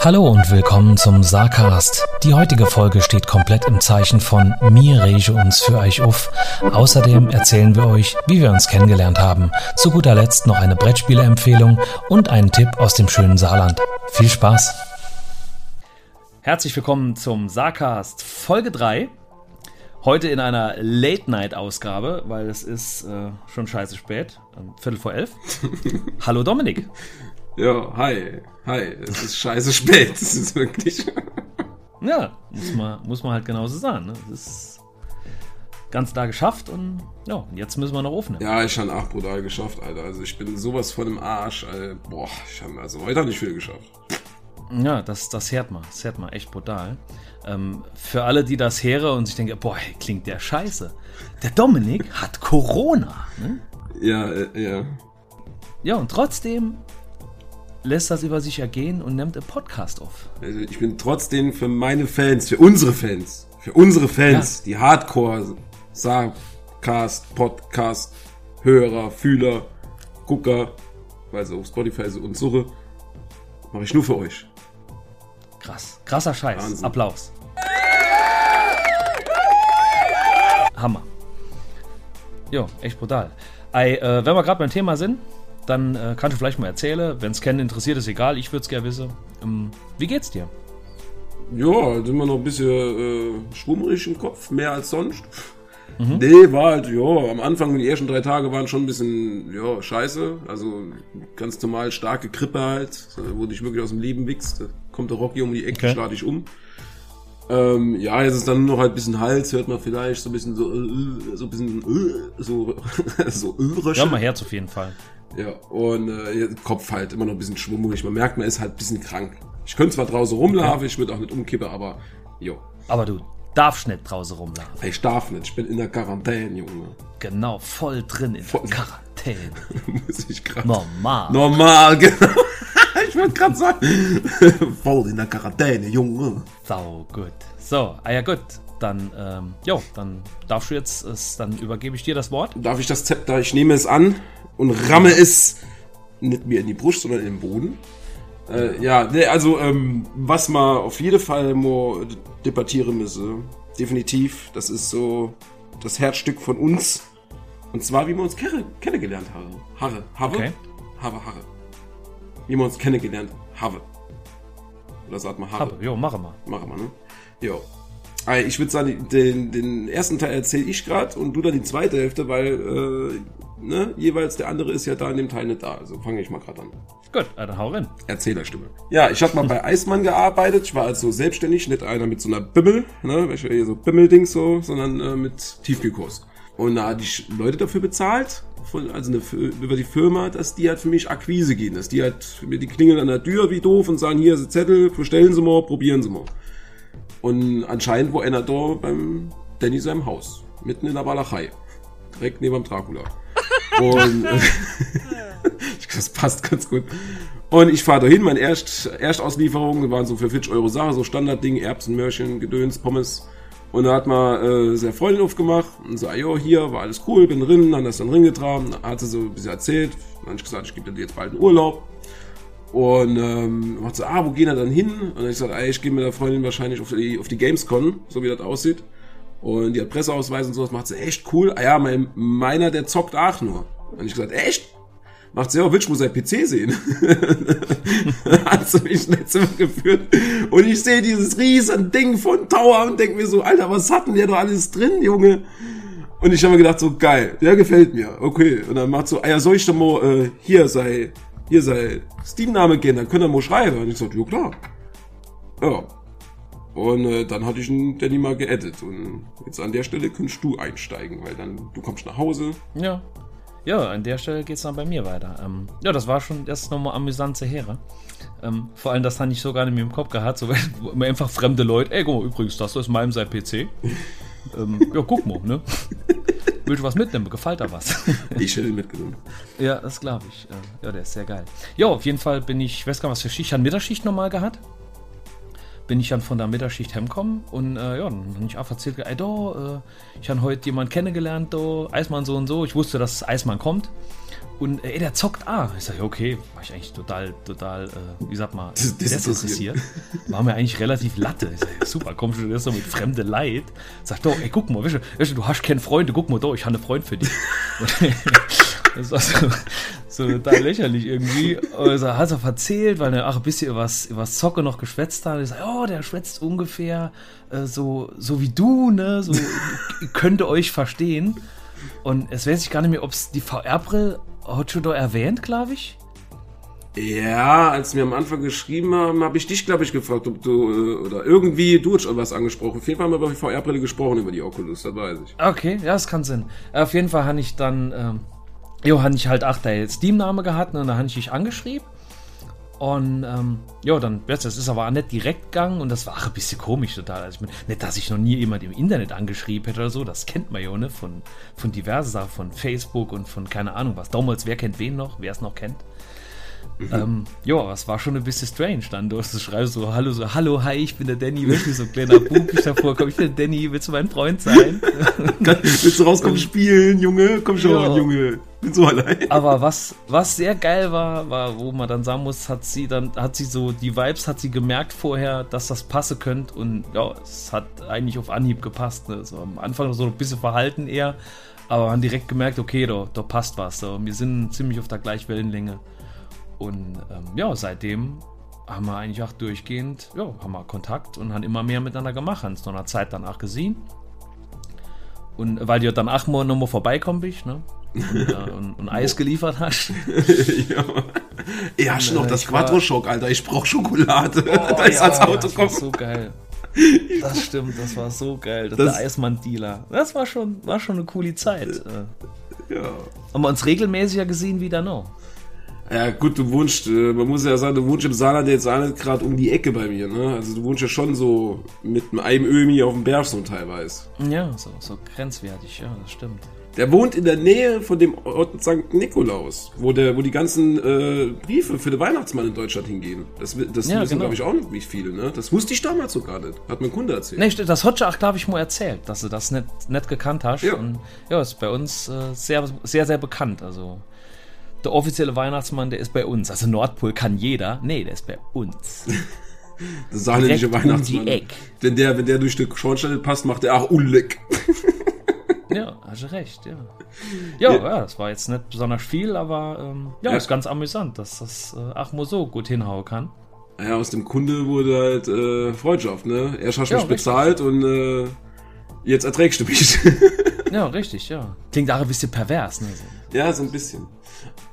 Hallo und willkommen zum Sarcast. Die heutige Folge steht komplett im Zeichen von mir rege uns für euch auf. Außerdem erzählen wir euch, wie wir uns kennengelernt haben. Zu guter Letzt noch eine Brettspieleempfehlung und einen Tipp aus dem schönen Saarland. Viel Spaß! Herzlich willkommen zum Sarcast Folge 3. Heute in einer Late-Night-Ausgabe, weil es ist äh, schon scheiße spät, Viertel vor elf. Hallo Dominik. Ja, hi, hi. Es ist scheiße spät. Es ist wirklich. Ja, muss man, muss man halt genauso sagen. Ne? Ist ganz da geschafft und ja, jetzt müssen wir noch aufnehmen. Ja, ich habe auch brutal geschafft, Alter. Also ich bin sowas von im Arsch. Alter. Boah, ich habe also heute nicht viel geschafft. Ja, das, das hört man. Das hört man echt brutal. Ähm, für alle, die das hören und sich denken, boah, klingt der scheiße. Der Dominik hat Corona. Ne? Ja, äh, ja. Ja, und trotzdem lässt das über sich ergehen und nimmt einen Podcast auf. Also ich bin trotzdem für meine Fans, für unsere Fans, für unsere Fans, ja. die Hardcore Sarcast, Podcast, Hörer, Fühler, Gucker, also auf Spotify und Suche, mache ich nur für euch. Krass, krasser Scheiß. Wahnsinn. Applaus. Hammer. Jo, echt brutal. Ey, äh, wenn wir gerade beim Thema sind, dann äh, kannst du vielleicht mal erzählen. Wenn es kennen interessiert, ist egal, ich würde es gerne wissen. Ähm, wie geht's dir? Ja, sind wir noch ein bisschen äh, schwummerig im Kopf, mehr als sonst. Mhm. Nee, war halt, ja, am Anfang, die ersten drei Tage waren schon ein bisschen, ja, scheiße. Also ganz normal starke Krippe halt, wo dich wirklich aus dem Leben wichst. Da kommt der Rocky um die Ecke, okay. starte ich um. Ähm, ja, jetzt ist dann nur noch halt ein bisschen Hals, hört man vielleicht so ein bisschen so, äh, so ein bisschen, äh, so, so Örische. Ja, mal Herz auf jeden Fall. Ja, und äh, Kopf halt immer noch ein bisschen schwummerig. Man merkt, man ist halt ein bisschen krank. Ich könnte zwar draußen rumlaufen, okay. ich würde auch nicht umkippen, aber jo. Aber du darfst nicht draußen rumlaufen. Ich darf nicht, ich bin in der Quarantäne, Junge. Genau, voll drin in voll. der Quarantäne. Muss ich gerade. Normal. Normal, genau. Ich wollte gerade sagen. voll in der Quarantäne, Junge. Sau gut. So, ah ja gut dann, ähm, jo, dann darfst du jetzt, es, dann übergebe ich dir das Wort. Darf ich das Zepter? Ich nehme es an und ramme es nicht mir in die Brust, sondern in den Boden. Äh, ja, ne, also um, was man auf jeden Fall mal debattieren müsse, definitiv, das ist so das Herzstück von uns. Und zwar, wie wir uns kennengelernt haben. Harre, Harre, okay. Harre, Harre. Wie wir uns kennengelernt haben. Oder sagt man Harre? Jo, machen wir. Machen wir, ne? Jo. Ich würde sagen, den, den ersten Teil erzähle ich gerade und du dann die zweite Hälfte, weil äh, ne, jeweils der andere ist ja da in dem Teil nicht da. Also fange ich mal gerade an. Gut, dann hau rein. Erzählerstimme. Ja, ich habe mal bei Eismann gearbeitet. Ich war also selbstständig, nicht einer mit so einer Bimmel, ne, welche so Bimmeldings so, sondern äh, mit Tiefkühlkurs. Und da hatte ich Leute dafür bezahlt, von, also eine, über die Firma, dass die halt für mich Akquise gehen, dass die halt mir die klingeln an der Tür wie doof und sagen, hier ist ein Zettel, bestellen Sie mal, probieren Sie mal. Und anscheinend war einer da beim Danny seinem Haus. Mitten in der Walachei. Direkt neben dem Dracula. Und das passt ganz gut. Und ich fahre dahin, meine Erst, Erstauslieferungen waren so für 40 Euro Sache, so Standardding, Erbsen, Möhrchen, Gedöns, Pommes. Und da hat man äh, sehr Freundin aufgemacht und so, ah, jo, hier war alles cool, bin drin, dann das dann drin getragen, hat sie so ein bisschen erzählt. Dann habe ich gesagt, ich gebe dir jetzt bald einen Urlaub. Und ähm, macht so, ah, wo gehen wir dann hin? Und dann ich gesagt, ey, ich gehe mit der Freundin wahrscheinlich auf die, auf die Gamescon, so wie das aussieht. Und die hat Presseausweis und sowas, macht sie echt cool. Ah ja, mein, meiner, der zockt auch nur. Und ich gesagt, echt? Macht sie, ja, willst du sein PC sehen? hat sie mich ins Zimmer geführt. Und ich sehe dieses riesen Ding von Tower und denke mir so, Alter, was hat denn der da alles drin, Junge? Und ich habe mir gedacht, so geil, der gefällt mir. Okay. Und dann macht so, ah ja, soll ich doch mal äh, hier sei hier sei Steam-Name gehen, dann könnt ihr mal schreiben. Und ich sagte, ja klar. Ja. Und äh, dann hatte ich ihn Danny mal geedit. Und jetzt an der Stelle könntest du einsteigen, weil dann du kommst nach Hause. Ja. Ja, an der Stelle geht es dann bei mir weiter. Ähm, ja, das war schon erst nochmal amüsant zu hören. Ähm, vor allem, das hatte ich so gar nicht mehr im Kopf gehabt, so einfach fremde Leute, ey, guck mal, übrigens, das ist meinem sein PC. ähm, ja, guck mal, ne? Willst du was mitnehmen? Gefällt da was? ich hätte ihn mitgenommen. Ja, das glaube ich. Ja, der ist sehr geil. Ja, auf jeden Fall bin ich, ich weiß gar nicht, was für Schicht, ich habe Mittagsschicht normal gehabt. Bin ich dann von der Mittagsschicht heimgekommen und äh, ja, dann habe ich auch erzählt, ey, do, äh, ich habe heute jemanden kennengelernt, do, Eismann so und so. Ich wusste, dass Eismann kommt. Und äh, ey, der zockt A. Ich sage, okay, war ich eigentlich total, total, äh, wie sagt man, desinteressiert. War mir eigentlich relativ latte. Ich sag, super, komm schon erst so mit fremde Leid. Sag doch, ey, guck mal, weißt du, weißt du, du hast keinen Freund, guck mal doch, ich habe einen Freund für dich. Und das war so, so total lächerlich irgendwie. Und er hat er erzählt, weil er auch ein bisschen über das Zocke noch geschwätzt hat. Ich sag, oh, der schwätzt ungefähr äh, so, so wie du, ne? So, ihr könnt euch verstehen. Und es weiß ich gar nicht mehr, ob es die VR-Brille hat schon da erwähnt, glaube ich. Ja, als wir am Anfang geschrieben haben, habe ich dich, glaube ich, gefragt, ob du, äh, oder irgendwie, du hast schon was angesprochen. Auf jeden Fall haben wir über die VR-Brille gesprochen, über die Oculus, das weiß ich. Okay, ja, das kann Sinn. Auf jeden Fall habe ich dann, ähm, jo, habe ich halt auch der Steam-Name gehabt ne, und dann habe ich dich angeschrieben. Und, ähm, ja, dann, das ist aber auch nicht direkt gegangen und das war auch ein bisschen komisch total. Also, ich mein, nicht, dass ich noch nie jemand im Internet angeschrieben hätte oder so, das kennt man ja, ne, von, von diversen Sachen, von Facebook und von keine Ahnung was. Damals, wer kennt wen noch, wer es noch kennt. Ähm, ja, es war schon ein bisschen strange dann. Du schreibst so, hallo, so, hallo, hi, ich bin der Danny, du so ein kleiner Bub ich davor komm, ich bin der Danny, willst du mein Freund sein? Willst du rauskommen spielen, Junge? Komm schon, Ja. Junge. Bin so allein. Aber was, was sehr geil war, war, wo man dann sagen muss, hat sie dann, hat sie so, die Vibes hat sie gemerkt vorher, dass das passen könnte und ja, es hat eigentlich auf Anhieb gepasst. Ne? So am Anfang so ein bisschen verhalten eher, aber man direkt gemerkt, okay, da, da passt was. So. Wir sind ziemlich auf der gleichen Wellenlänge. Und ähm, ja, seitdem haben wir eigentlich auch durchgehend, ja, haben wir Kontakt und haben immer mehr miteinander gemacht, haben es nach einer Zeit danach gesehen. Und weil du dann auch mal nochmal vorbeikommen bist, ne? Und, äh, und, und Eis geliefert hast. ja. Ja, hast du noch äh, das Quattro-Schock, Alter. Ich brauch Schokolade. da ist ja, ans Auto das war kommen. so geil. Das stimmt, das war so geil. Das, Das- der Eismann-Dealer. Das war schon, war schon eine coole Zeit. Äh, Ja. Haben wir uns regelmäßiger gesehen wie dann noch. Ja, gut, du wohnst, äh, man muss ja sagen, du wohnst im Saarland jetzt auch nicht gerade um die Ecke bei mir, ne? Also du wohnst ja schon so mit einem Ömi auf dem Berg so teilweise. Ja, so, so grenzwertig, ja, das stimmt. Der wohnt in der Nähe von dem Ort St. Nikolaus, wo der, wo die ganzen äh, Briefe für den Weihnachtsmann in Deutschland hingehen. Das, das Ja, wissen, genau. glaube ich, auch nicht wie viele, ne? Das wusste ich damals sogar nicht. Hat mein Kunde erzählt. Nee, das hat ja auch, glaube ich, mal erzählt, dass du das nicht, nicht gekannt hast. Ja. Und ja, ist bei uns äh, sehr, sehr, sehr bekannt. Also der offizielle Weihnachtsmann, der ist bei uns. Also Nordpol kann jeder. Nee, der ist bei uns. Der saarländische direkt um Weihnachtsmann. die Eck. Wenn der, wenn der durch den Schornstein nicht passt, macht er auch Ulleck. Ja, hast du recht, ja. Ja, ja. das war jetzt nicht besonders viel, aber ähm, ja, Ja. ist ganz amüsant, dass das äh, Achmo so gut hinhauen kann. Ja, aus dem Kunde wurde halt äh, Freundschaft, ne? Erst hast du Ja, mich richtig. bezahlt und äh, jetzt erträgst du mich. Ja, richtig, ja. Klingt auch ein bisschen pervers, ne? Ja, so ein bisschen.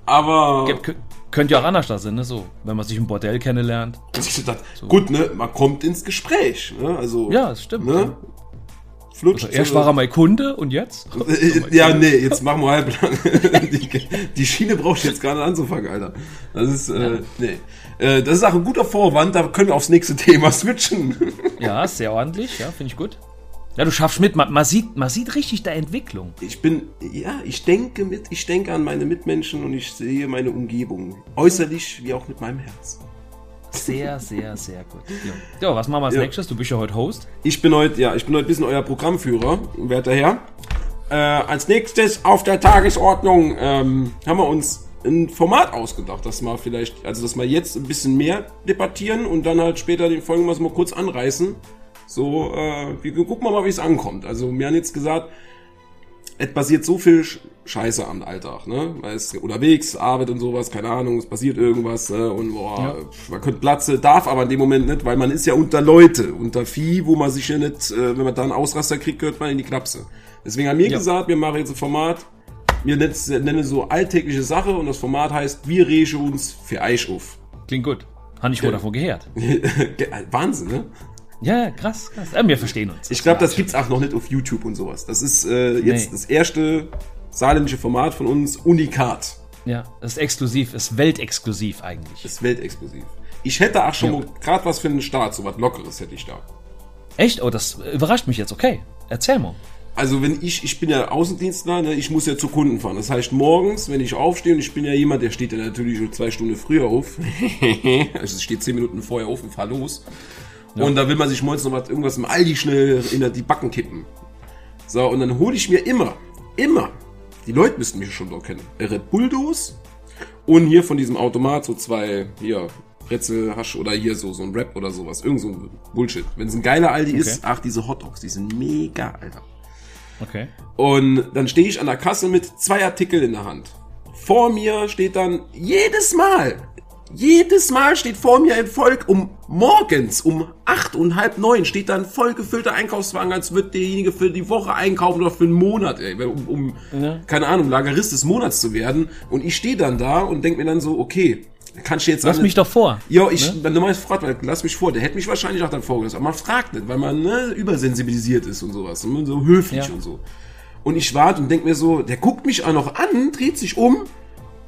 Aber Ge- kö- Könnte ja auch anders da sein, ne? So, wenn man sich im Bordell kennenlernt. ich dachte, gut, ne? Man kommt ins Gespräch, ne? Also, Ja, das stimmt. ne? Flutscht. Also erst so- war er mein Kunde und jetzt? Äh, Ja, nee, jetzt machen wir halblang. die, die Schiene brauchst du jetzt gerade anzufangen, Alter. Das ist, äh, nee. Äh, das ist auch ein guter Vorwand, da können wir aufs nächste Thema switchen. Ja, sehr ordentlich, ja, finde ich gut. Ja, du schaffst mit, man, man, sieht, man sieht richtig der Entwicklung. Ich bin, ja, ich denke mit, ich denke an meine Mitmenschen und ich sehe meine Umgebung. Äußerlich wie auch mit meinem Herz. Sehr, sehr, sehr gut. Ja, ja was machen wir als Ja. nächstes? Du bist ja heute Host. Ich bin heute, ja, ich bin heute ein bisschen euer Programmführer, werter Herr. Äh, als nächstes auf der Tagesordnung ähm, haben wir uns ein Format ausgedacht, dass wir vielleicht, also dass wir jetzt ein bisschen mehr debattieren und dann halt später den Folgen mal kurz anreißen. So, äh, wir gucken mal, wie es ankommt. Also wir haben jetzt gesagt, es passiert so viel Sch- Scheiße am Alltag, ne? Man ist unterwegs, Arbeit und sowas, keine Ahnung, es passiert irgendwas, ne? Und boah, Ja. man könnte Platze, darf aber in dem Moment nicht, weil man ist ja unter Leute, unter Vieh, wo man sich ja nicht, äh, wenn man da einen Ausraster kriegt, gehört man in die Klapse. Deswegen haben wir Ja. gesagt, wir machen jetzt ein Format, wir nennen so alltägliche Sache und das Format heißt, wir regen uns für Eich auf. Klingt gut. Habe ich wohl davon gehört. Wahnsinn, ne? Ja, krass, krass. Ja, wir verstehen uns. Ich glaube, das Ja, gibt's auch noch nicht auf YouTube und sowas. Das ist äh, jetzt Nee. das erste saarländische Format von uns, Unikat. Ja, das ist exklusiv, ist weltexklusiv eigentlich. ist weltexklusiv. Ich hätte auch schon Ja. mal gerade was für einen Start, so was Lockeres hätte ich da. Echt? Oh, das überrascht mich jetzt. Okay, erzähl mal. Also wenn ich, ich bin ja Außendienstler, ne, ich muss ja zu Kunden fahren. Das heißt, morgens, wenn ich aufstehe, und ich bin ja jemand, der steht ja natürlich schon zwei Stunden früher auf. also es steht zehn Minuten vorher auf und fahr los. Und da will man sich morgens noch was, irgendwas im Aldi schnell in die Backen kippen. So, und dann hole ich mir immer, immer die Leute müssten mich schon doch kennen. Red Bulldos und hier von diesem Automat so zwei, hier, Brezel, Hasch oder hier so, so ein Rap oder sowas. Irgend so ein Bullshit. Wenn es ein geiler Aldi Okay. ist, ach, diese Hotdogs, die sind mega, Alter. Okay. Und dann stehe ich an der Kasse mit zwei Artikeln in der Hand. Vor mir steht dann jedes Mal, jedes Mal steht vor mir ein Volk um morgens um acht und halb neun steht dann vollgefüllter Einkaufswagen, als wird derjenige für die Woche einkaufen oder für einen Monat, ey, um, um Ja. keine Ahnung, Lagerist des Monats zu werden. Und ich stehe dann da und denk mir dann so, okay, kann ich jetzt Lass mich doch vor. ja, ich, ne? normal fragt man, lass mich vor, der hätte mich wahrscheinlich auch dann vorgelassen. Aber man fragt nicht, weil man ne, übersensibilisiert ist und sowas. Und so höflich Ja. und so. Und ich warte und denk mir so, der guckt mich auch noch an, dreht sich um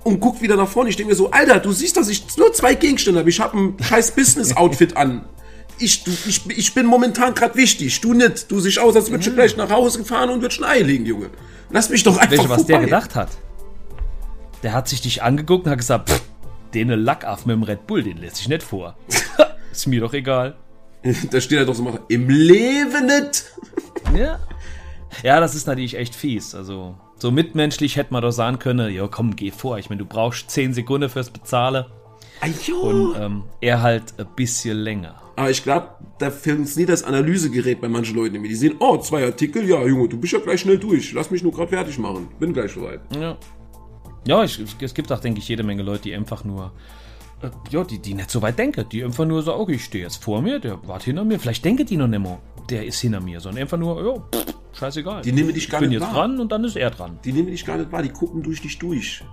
und guckt wieder nach vorne. Ich denk mir so, Alter, du siehst, dass ich nur zwei Gegenstände habe. Ich habe ein scheiß Business-Outfit an. Ich, du, ich, ich bin momentan gerade wichtig. Du nicht. Du siehst aus, als würdest du gleich nach Hause fahren und würdest ein Ei legen, Junge. Lass mich doch einfach Welche, was der gedacht hat? Der hat sich dich angeguckt und hat gesagt, pff, den Lackaff mit dem Red Bull, den lässt sich nicht vor. Ist mir doch egal. Da steht er doch so mal, im Leben nicht. Ja. Ja, das ist natürlich echt fies. Also, so mitmenschlich hätte man doch sagen können, ja komm, geh vor. Ich meine, du brauchst 10 Sekunden fürs Bezahlen Ajo. und ähm, er halt ein bisschen länger. Aber ich glaube, da funktioniert das Analysegerät bei manchen Leuten. Die sehen, oh, zwei Artikel, ja, Junge, du bist ja gleich schnell durch. Lass mich nur gerade fertig machen. Bin gleich soweit. Ja. Ja, ich, es gibt auch, denke ich, jede Menge Leute, die einfach nur, ja, die, die nicht so weit denken. Die einfach nur so, okay, ich stehe jetzt vor mir, der wartet hinter mir. Vielleicht denken die noch nicht mal, der ist hinter mir, sondern einfach nur, ja, pff, scheißegal. Die nehmen dich gar ich bin nicht jetzt wahr. dran und dann ist er dran. Die nehmen dich gar nicht wahr, die gucken durch dich durch.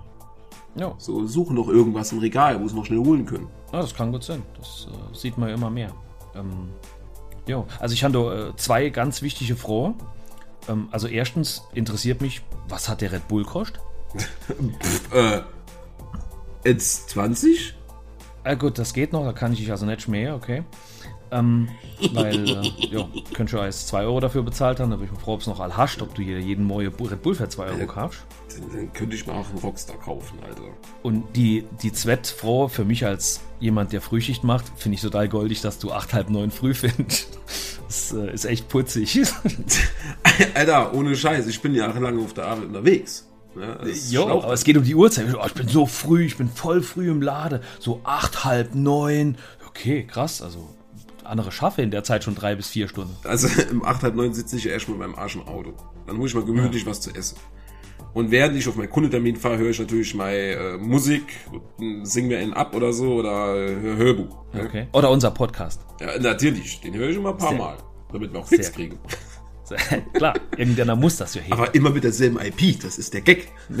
Ja, So, suchen noch irgendwas im Regal, wo sie noch schnell holen können. ja das kann gut sein. Das äh, sieht man ja immer mehr. Ähm, ja, also ich habe äh, zwei ganz wichtige Fragen. Ähm, also erstens interessiert mich, was hat der Red Bull kostet? Äh, jetzt 20? Ah, gut, das geht noch, da kann ich dich also nicht mehr, okay. Ähm, weil, äh, ja, könnt schon als 2 Euro dafür bezahlt haben, da bin ich mir froh, ob es noch all hast, ob du hier jeden neue Red Bull für 2 Euro kaufst. Dann, dann könnte ich mal auch einen Rockstar kaufen, Alter. Und die, die Zwettfroh für mich als jemand, der Frühschicht macht, finde ich total goldig, dass du 8, halb 9 früh findest. Das äh, ist echt putzig. Alter, ohne Scheiß, ich bin jahrelang auf der Arbeit unterwegs. Ne, das ist Jo, aber es geht um die Uhrzeit. Oh, ich bin so früh, ich bin voll früh im Lade. So 8, halb 9. Okay, krass. Also andere schaffe in der Zeit schon drei bis vier Stunden. Also im 8, halb 9 sitze ich ja erstmal beim Arsch im Auto. Dann hole ich mal gemütlich was zu essen. Und während ich auf meinen Kundentermin fahre, höre ich natürlich mal äh, Musik, sing mir einen ab oder so oder äh, hör Hörbuch. ne? Okay. Oder unser Podcast. Ja, natürlich, den höre ich immer ein paar Sehr- Mal, damit wir auch Klicks sehr- kriegen. Klar, irgendeiner muss das ja heben. Aber immer mit derselben IP, das ist der Gag.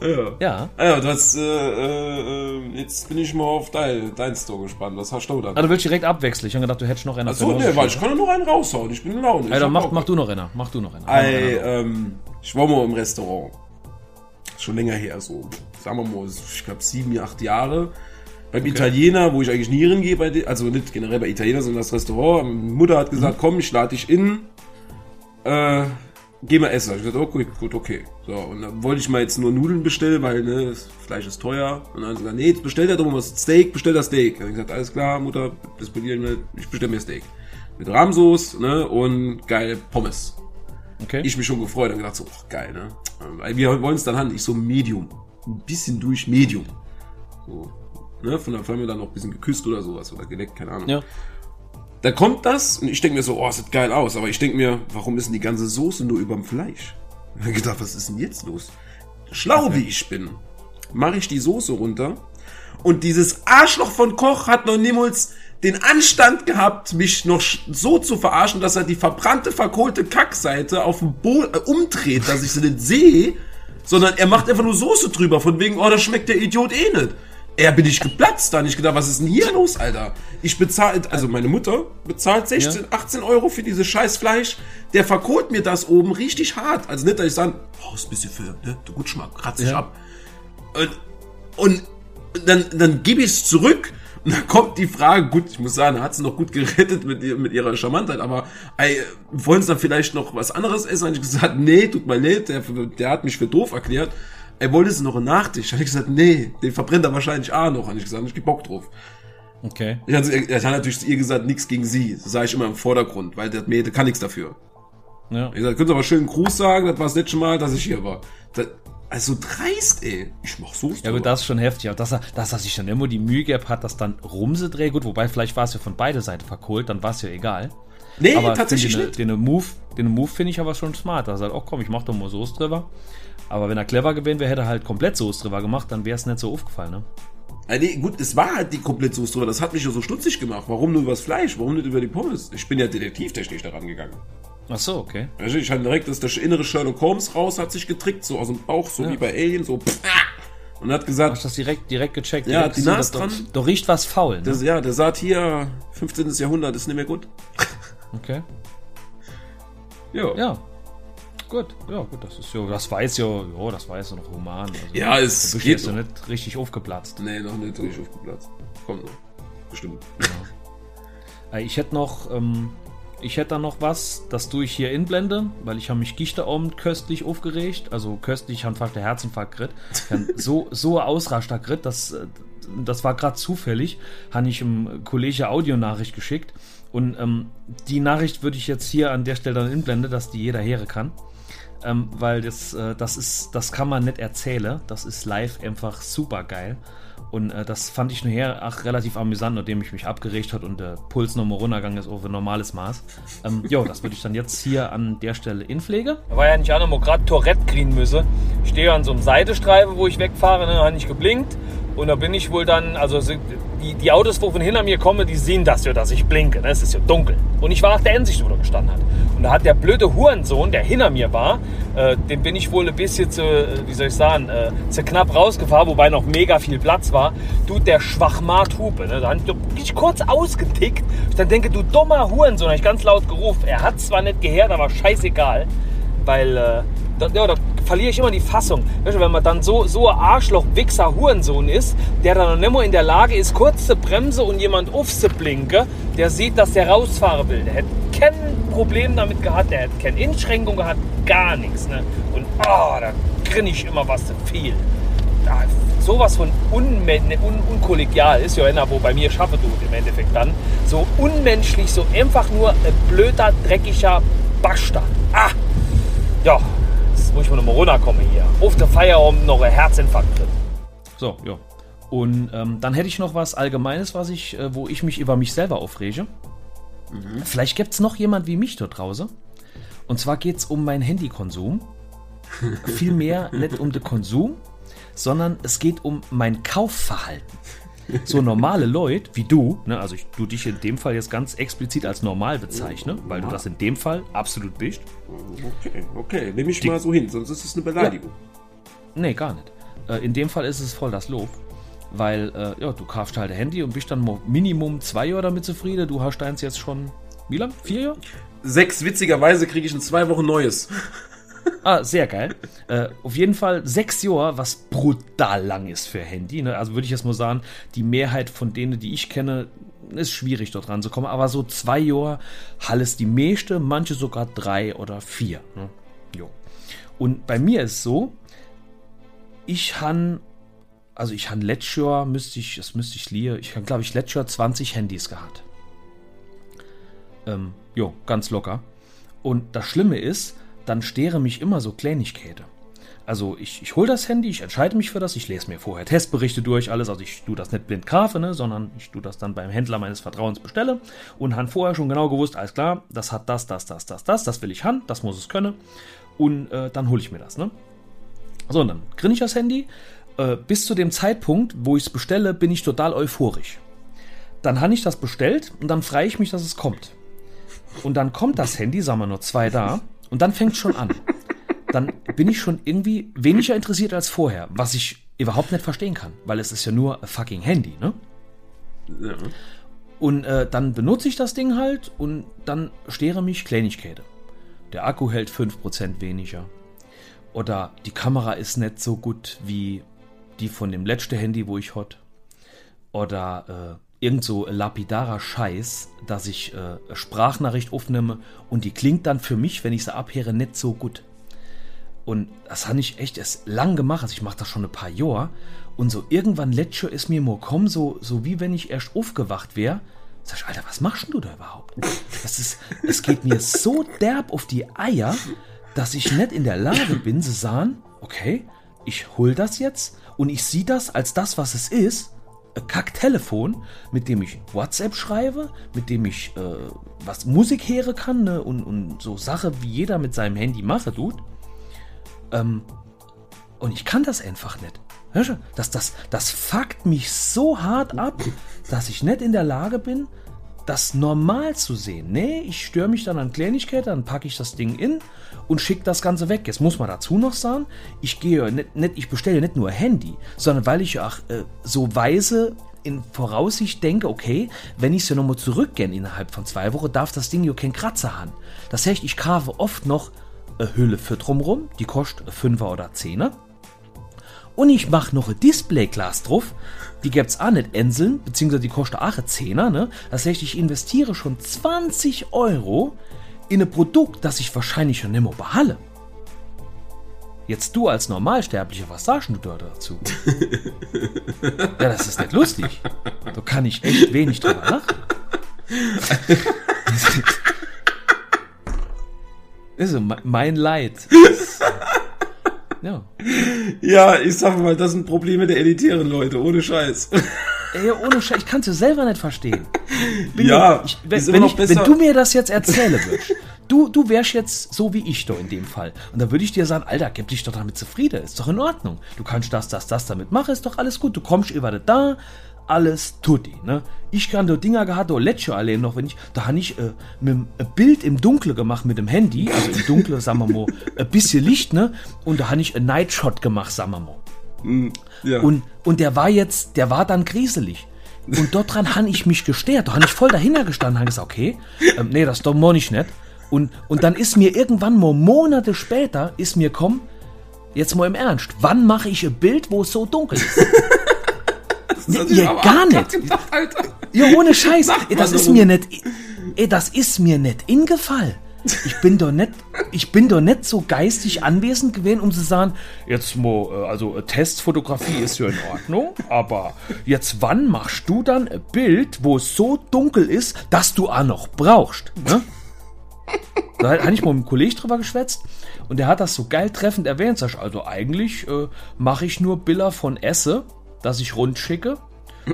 ja. ja. Ja, das, äh, äh, jetzt bin ich mal auf dein, dein Store gespannt. Was hast du da? Ah, du willst direkt abwechseln. Ich habe gedacht, du hättest noch einen. Achso, ne, weil ich kann ja noch einen raushauen. Ich bin in Laune. Ich Alter, mach, mach du noch einer. Mach du noch einer. Ei, ähm, ich war mal im Restaurant. Schon länger her, so, sagen wir mal, ich glaube sieben, acht Jahre. Beim Italiener, wo ich eigentlich nie hingehe, also nicht generell bei Italiener, sondern das Restaurant. Meine Mutter hat gesagt, komm, ich lade dich in, äh, geh mal essen. Ich gesagt, okay, gut, okay. So, und dann wollte ich mal jetzt nur Nudeln bestellen, weil, ne, das Fleisch ist teuer. Und dann hat sie gesagt, nee, jetzt bestell dir doch mal was Steak, bestell das Steak. Dann ich gesagt, alles klar, Mutter, disponieren wir, ich bestell mir Steak. Mit Rahmsoße, ne, und geile Pommes Okay. ich mich schon gefreut und gedacht so, oh, geil, ne? Weil wir wollen es dann handeln. Ich so Medium. Ein bisschen durch Medium. So, ne? Von der Firma dann noch ein bisschen geküsst oder sowas oder geleckt, keine Ahnung. ja. Da kommt das und ich denke mir so, oh, sieht geil aus. Aber ich denke mir, warum ist denn die ganze Soße nur überm Fleisch? Ich hab gedacht, was ist denn jetzt los? Schlau wie ich bin, mache ich die Soße runter und dieses Arschloch von Koch hat noch niemals den Anstand gehabt, mich noch so zu verarschen, dass er die verbrannte, verkohlte Kackseite auf dem Boden äh, umdreht, dass ich sie nicht sehe, sondern er macht einfach nur Soße drüber, von wegen, oh, das schmeckt der Idiot eh nicht. Er bin ich geplatzt, da ich gedacht, was ist denn hier los, Alter? Ich bezahle, also meine Mutter bezahlt 16, 18 Euro für dieses scheiß Fleisch. Der verkohlt mir das oben richtig hart. Also nicht, dass ich sage, oh, ist ein bisschen für, ne, du Gutschmack, kratz dich Ja. ab. Und, und dann, dann gebe ich es zurück. Und dann kommt die Frage, gut, ich muss sagen, hat sie noch gut gerettet mit, mit ihrer Charmantheit, aber ey, wollen sie dann vielleicht noch was anderes essen? Habe ich gesagt, nee, tut mir leid, der, der hat mich für doof erklärt. Er wollte es noch einen Nachtisch. Habe ich gesagt, nee, den verbrennt er wahrscheinlich auch noch. Habe ich gesagt, ich geb Bock drauf. Okay. Ich hatte, er hat natürlich zu ihr gesagt, nichts gegen sie. Das sage ich immer im Vordergrund, weil der, mir, der kann nichts dafür. Ja. Ich gesagt, könnt ihr aber schön Gruß sagen, das war das letzte Mal, dass ich hier war. Das, also dreist, ey. Ich mach so. Ja, gut, das ist schon heftig. Aber dass er, dass er sich dann immer die Mühe gehabt hat, dass dann Rumse dreht. Gut, wobei vielleicht war es ja von beide Seiten verkohlt, dann war es ja egal. Nee, aber tatsächlich den, nicht. Den, Move, den Move finde ich aber schon smart. Er sagt, oh komm, ich mach doch mal Soße drüber. Aber wenn er clever gewesen wäre, hätte er halt komplett Soße drüber gemacht, dann wäre es nicht so aufgefallen, ne? Ja, nee, gut, es war halt die komplett Soße drüber. Das hat mich ja so stutzig gemacht. Warum nur über das Fleisch? Warum nicht über die Pommes? Ich bin ja detektivtechnisch daran gegangen. Ach so, okay. Also ich hatte direkt das, das innere Sherlock Holmes raus, hat sich getrickt, so aus dem Bauch, so ja. wie bei Alien, so. Und hat gesagt. Hast das direkt, direkt gecheckt? Ja, direkt die Nase dran. Da riecht was faul. Ne? Das, ja, der sagt hier, 15. Jahrhundert ist nicht mehr gut. Okay. Ja. Ja. Gut, ja, gut, das ist ja, das weiß ja, ja, das weiß ja noch human. Also, ja, es geht jetzt noch. nicht richtig aufgeplatzt. Nee, noch nicht richtig aufgeplatzt. Kommt noch. Bestimmt. Ja. Äh, ich hätte noch, ähm, ich hätte da noch was, das tue ich hier inblende, weil ich habe mich Gichterabend köstlich aufgeregt. Also köstlich, einfach der Herzinfarkt grit. so, so ausraster grit, das, äh, das war gerade zufällig, habe ich im Kollege Audionachricht geschickt. Und ähm, die Nachricht würde ich jetzt hier an der Stelle dann inblende, dass die jeder hören kann ähm, weil das, äh, das ist, das kann man nicht erzählen. Das ist live einfach super geil. Und äh, das fand ich nachher auch relativ amüsant, nachdem ich mich abgeregt hat und der Puls nochmal runtergegangen ist auf ein normales Maß. Ähm, jo, das würde ich dann jetzt hier an der Stelle inpflege. War ja nicht an, wo gerade Tourette kriegen müsse. Ich stehe an so einem Seitestreifen, wo ich wegfahre, ne, habe nicht geblinkt. Und da bin ich wohl dann, also die, die Autos, wo von hinter mir kommen, die sehen das ja, dass ich blinke. Ne? Es ist ja dunkel. Und ich war auf der Endsicht, wo er gestanden hat. Und da hat der blöde Hurensohn, der hinter mir war, äh, den bin ich wohl ein bisschen zu, wie soll ich sagen, äh, zu knapp rausgefahren, wobei noch mega viel Platz war. Du, der Schwachmat Hupe. Ne? Da hat ich kurz ausgetickt. Ich dann denke, du dummer Hurensohn, habe ich ganz laut gerufen. Er hat zwar nicht gehört, aber scheißegal. Weil, äh, da, ja, da verliere ich immer die Fassung. Wenn man dann so, so ein Arschloch, Wichser, Hurensohn ist, der dann nicht mehr in der Lage ist, kurz zu bremsen und jemand aufzublinken, der sieht, dass der rausfahren will. Der hätte kein Problem damit gehabt, der hätte keine Einschränkung gehabt, gar nichts. Ne? Und oh, da grinne ich immer was zu viel. Da, sowas von unmen un unkollegial ist einer, wo bei mir schaffe du im Endeffekt dann. So unmenschlich, so einfach nur ein blöder, dreckiger Bastard. Ah, ja, wo ich von der Morona komme hier. Auf der Feierabend noch ein Herzinfarkt drin. So, ja. Und ähm, dann hätte ich noch was Allgemeines, was ich, äh, wo ich mich über mich selber aufrege. Mhm. Vielleicht gibt es noch jemand wie mich dort draußen. Und zwar geht es um meinen Handykonsum. Vielmehr nicht um den Konsum, sondern es geht um mein Kaufverhalten so normale Leute wie du, ne, also ich du dich in dem Fall jetzt ganz explizit als normal bezeichne, weil du das in dem Fall absolut bist. Okay, okay, nehme ich Die, mal so hin, sonst ist es eine Beleidigung. Ja. Nee, gar nicht. Äh, in dem Fall ist es voll das Lob. Weil, äh, ja, du kaufst halt ein Handy und bist dann Minimum zwei Jahre damit zufrieden. Du hast eins jetzt schon, wie lang? Vier Jahre? Sechs, witzigerweise kriege ich in zwei Wochen neues. Ah, sehr geil. Äh, auf jeden Fall sechs Jahre, was brutal lang ist für Handy. Ne? Also würde ich jetzt mal sagen, die Mehrheit von denen, die ich kenne, ist schwierig dort ranzukommen. Aber so zwei Jahre, alles die meiste, manche sogar drei oder vier. Ne? Jo. Und bei mir ist so, ich han, also ich han letztes Jahr, müsste ich, das müsste ich lieben, ich habe glaube ich letztes Jahr 20 Handys gehabt. Ähm, jo, ganz locker. Und das Schlimme ist, dann stere mich immer so Kleinigkeiten. Also ich, ich hole das Handy, ich entscheide mich für das, ich lese mir vorher Testberichte durch, alles, also ich tue das nicht blind kaufe, ne, sondern ich tue das dann beim Händler meines Vertrauens bestelle und habe vorher schon genau gewusst, alles klar, das hat das, das, das, das, das, das will ich haben, das muss es können und äh, dann hole ich mir das. Ne? So, und dann grinne ich das Handy. Äh, bis zu dem Zeitpunkt, wo ich es bestelle, bin ich total euphorisch. Dann habe ich das bestellt und dann freue ich mich, dass es kommt. Und dann kommt das Handy, sagen wir nur zwei da, und dann fängt es schon an. Dann bin ich schon irgendwie weniger interessiert als vorher, was ich überhaupt nicht verstehen kann, weil es ist ja nur ein fucking Handy, ne? Ja. Und äh, dann benutze ich das Ding halt und dann stere mich Kleinigkeiten. Der Akku hält 5% weniger. Oder die Kamera ist nicht so gut wie die von dem letzten Handy, wo ich hot. Oder äh, irgend so lapidarer Scheiß, dass ich äh, Sprachnachricht aufnehme und die klingt dann für mich, wenn ich sie abhöre, nicht so gut. Und das habe ich echt erst lang gemacht, also ich mache das schon ein paar Jahre. Und so irgendwann letztes ist mir mal kommen, so, so wie wenn ich erst aufgewacht wäre Sag ich, Alter, was machst du da überhaupt? Das ist, es geht mir so derb auf die Eier, dass ich nicht in der Lage bin zu sagen, okay, ich hol das jetzt und ich sehe das als das, was es ist. Kacktelefon, mit dem ich WhatsApp schreibe, mit dem ich äh, was Musik hören kann ne? und, und so Sache, wie jeder mit seinem Handy mache tut. Ähm, und ich kann das einfach nicht. Das, das, das fuckt mich so hart ab, dass ich nicht in der Lage bin, das normal zu sehen. Nee, ich störe mich dann an Kleinigkeiten, dann packe ich das Ding in und schicke das Ganze weg. Jetzt muss man dazu noch sagen, ich gehe nicht, nicht ich bestelle nicht nur Handy, sondern weil ich auch äh, so weise in Voraussicht denke, okay, wenn ich es ja nochmal zurückgehe innerhalb von zwei Wochen, darf das Ding ja keinen Kratzer haben. Das heißt, ich kaufe oft noch eine Hülle für drumrum, die kostet 5er oder 10er. Und ich mache noch ein Displayglas drauf. Die gibt's auch nicht Enseln, beziehungsweise die kostet auch ein Zehner. Ne? Das heißt, ich investiere schon 20 Euro in ein Produkt, das ich wahrscheinlich schon nimmer behalle. Jetzt du als Normalsterblicher, was sagst du da dazu? ja, das ist nicht lustig. Da kann ich echt wenig drüber lachen. Also, mein Leid. Ja. Ja, ich sag mal, das sind Probleme der elitären Leute, ohne Scheiß. Ey, ohne Scheiß, ich kann es selber nicht verstehen. Bin ja, ich, wenn, wenn, ich, wenn, du mir das jetzt erzählen würdest, du, du wärst jetzt so wie ich da in dem Fall. Und dann würde ich dir sagen, Alter, gib dich doch damit zufrieden, ist doch in Ordnung. Du kannst das, das, das damit machen, ist doch alles gut. Du kommst über da, alles tutti, ne? Ich kann da Dinger gehabt, da letzte allein noch, wenn ich, da habe ich äh, mit ein Bild im Dunkeln gemacht mit dem Handy, also im Dunkeln, sagen wir mal, ein bisschen Licht, ne? Und da habe ich einen Nightshot gemacht, sagen wir mal. Mm, ja. Und, und der war jetzt, der war dann grieselig. Und dort dran habe ich mich gestört. Da habe ich voll dahinter gestanden und gesagt, okay, ähm, nee, das doch ich nicht. Und, und dann ist mir irgendwann mal Monate später, ist mir komm, jetzt mal im Ernst, wann mache ich ein Bild, wo es so dunkel ist? Das ihr gar nicht. Gedacht, ja, ohne Scheiß. Ey, das ist mir nicht. Ey, das ist mir nicht ingefallen. Ich bin doch nicht, ich bin doch nicht so geistig anwesend gewesen, um zu sagen, jetzt mal, äh, also äh, Testfotografie ist ja in Ordnung, aber jetzt wann machst du dann ein Bild, wo es so dunkel ist, dass du auch noch brauchst? Ne? Da hatte ich mal mit einem Kollegen drüber geschwätzt und der hat das so geil treffend erwähnt. Sag ich, also eigentlich äh, mache ich nur Bilder von Esse dass ich rund schicke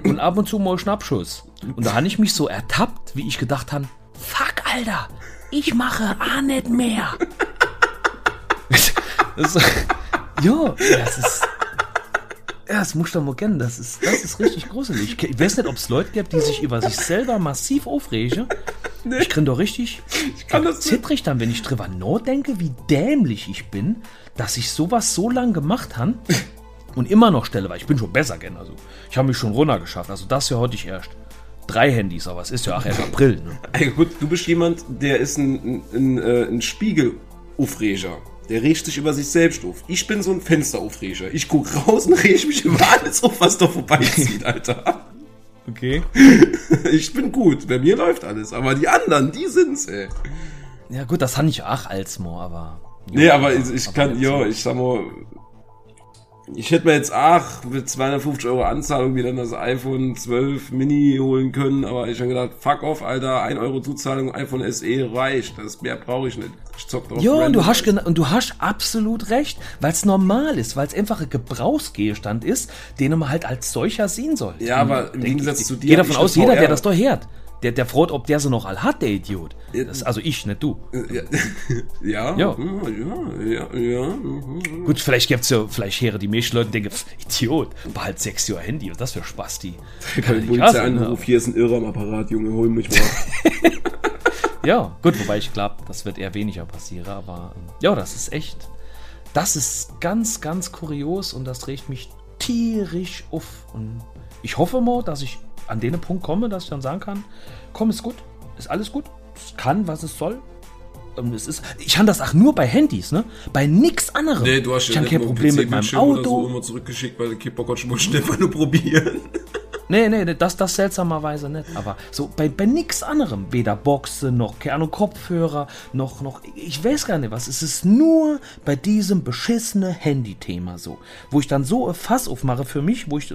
und ab und zu mal Schnappschuss. Und da habe ich mich so ertappt, wie ich gedacht habe, fuck, Alter, ich mache auch nicht mehr. das, ja, das ist... Ja, das musst du mal kennen. Das ist, das ist richtig gruselig. Ich weiß nicht, ob es Leute gibt, die sich über sich selber massiv aufregen. Nee. Ich kriege doch richtig ich kann das zittrig dann, wenn ich drüber nachdenke, wie dämlich ich bin, dass ich sowas so lange gemacht habe und immer noch stelle, weil ich bin schon besser gern. Also ich habe mich schon runtergeschafft. Also das hier heute ich erst. Drei Handys, aber es ist ja auch erst April. Ne? Also gut, du bist jemand, der ist ein, ein, ein, äh, ein Spiegelaufreger. Der regt sich über sich selbst auf. Ich bin so ein Fensteraufreger. Ich guck raus und reg mich über alles auf, was da vorbeizieht, Alter. Okay. Ich bin gut, bei mir läuft alles. Aber die anderen, die sind's, ey. Ja gut, das habe ich auch als Mo, aber... Jo, nee, aber ich, ich kann, ja, ich sag mal, ich hätte mir jetzt, ach, mit 250 Euro Anzahlung wieder das iPhone 12 Mini holen können, aber ich habe gedacht, fuck off, Alter, 1 Euro Zuzahlung, iPhone SE reicht, das mehr brauche ich nicht. Ich zock drauf. Ja, und du hast und du hast absolut recht, weil es normal ist, weil es einfach ein Gebrauchsgegenstand ist, den man halt als solcher sehen soll. Ja, aber im Gegensatz zu dir. Geh davon aus, jeder, der das doch hört. Der, der freut, ob der so noch all hat, der Idiot. Das, also ich, nicht du. Ja. Ja. Ja. ja, ja, ja. Gut, vielleicht gibt es ja, vielleicht Heere, die Menschen Leute denken, Idiot, behalt sechs Jahre Handy und das wäre Spasti. Da kann ich Polizei anrufen, hier ist ein Irrer am Apparat, Junge, hol mich mal. ja, gut, wobei ich glaube, das wird eher weniger passieren, aber ähm, ja, das ist echt, das ist ganz, ganz kurios und das regt mich tierisch auf. Und ich hoffe mal, dass ich an den Punkt komme, dass ich dann sagen kann, komm, ist gut, ist alles gut, es kann, was es soll. Und es ist, ich habe das auch nur bei Handys, ne? Bei nichts anderem. Nee, du hast ich habe kein Problem mit meinem Auto. So immer zurückgeschickt, weil der Kipper konnte schon schnell mal nur probieren. Nee, nee, nee, das, das seltsamerweise nicht. Aber so bei, bei nichts anderem. Weder Boxe, noch, keine Ahnung, Kopfhörer, noch, noch, ich weiß gar nicht was. Es ist nur bei diesem beschissene Handy-Thema so. Wo ich dann so ein Fass aufmache für mich, wo ich,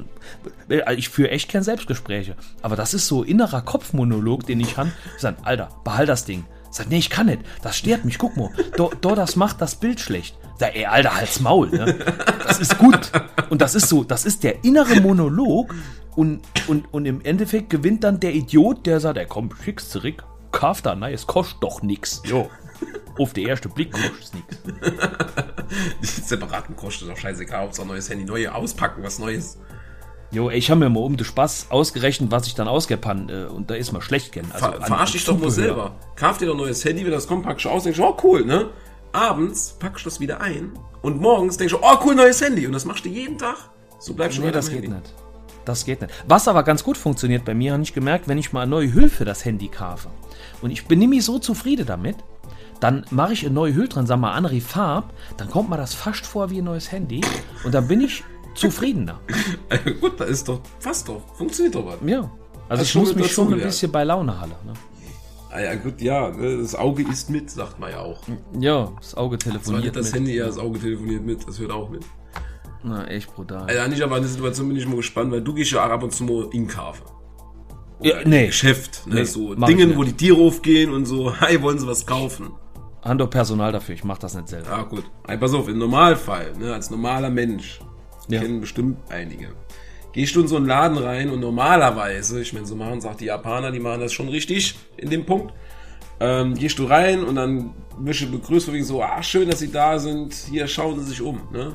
äh, ich führe echt kein Selbstgespräche. Aber das ist so innerer Kopfmonolog, den ich habe. Ich sage, Alter, behalt das Ding. Sag, nee, ich kann nicht. Das stört mich. Guck mal. Do, do das macht das Bild schlecht. Sag, ey, Alter, halt's Maul. Ne? Das ist gut. Und das ist so, das ist der innere Monolog, und, und, und im Endeffekt gewinnt dann der Idiot, der sagt, ey, komm, schick's zurück, kauf da, nein, es kostet doch nix. Jo. Auf den ersten Blick kostet es nichts. Die separaten kostet doch scheißegal, Hauptsache neues Handy, neue auspacken, was Neues. Jo, ey, ich habe mir mal um den Spaß ausgerechnet, was ich dann ausgepannt äh, und da ist mal schlecht kennen. Also Ver verarsch dich doch mal selber. Kauf dir doch neues Handy, wenn das kommt, packst du aus, denkst du, oh cool, ne? Abends packst du das wieder ein und morgens denkst du, oh cool, neues Handy und das machst du jeden Tag. So bleibst du nee, das geht Handy. nicht. Das geht nicht. Was aber ganz gut funktioniert bei mir, habe ich gemerkt, wenn ich mal eine neue Hülle für das Handy kaufe und ich bin nämlich so zufrieden damit, dann mache ich eine neue Hülle drin, sag mal andere Farbe, dann kommt mir das fast vor wie ein neues Handy und dann bin ich zufriedener. gut, da ist doch fast doch. Funktioniert doch was. Ja. Also das ich muss mich schon ein bisschen bei Laune halten. Ne? Ah ja, gut, ja, ne, das Auge ist mit, sagt man ja auch. Ja, das Auge telefoniert. Das, das Handy, ja, das Auge telefoniert mit, das hört auch mit. Na, echt brutal. Also nicht, aber in der Situation bin ich mal gespannt, weil du gehst ja auch ab und zu mal in Kafe. Ja, nee. Geschäft, ne? Nee, so Dingen, wo die Tiere aufgehen und so, hi, wollen sie was kaufen. Haben doch Personal dafür, ich mach das nicht selber. Ah, gut. Hey, pass auf, im Normalfall, ne, als normaler Mensch, ja. kennen bestimmt einige. Gehst du in so einen Laden rein und normalerweise, ich meine, so machen, sagt die Japaner, die machen das schon richtig in dem Punkt. Ähm, gehst du rein und dann wirst du begrüßt wegen so, ah, schön, dass sie da sind, hier schauen sie sich um, ne?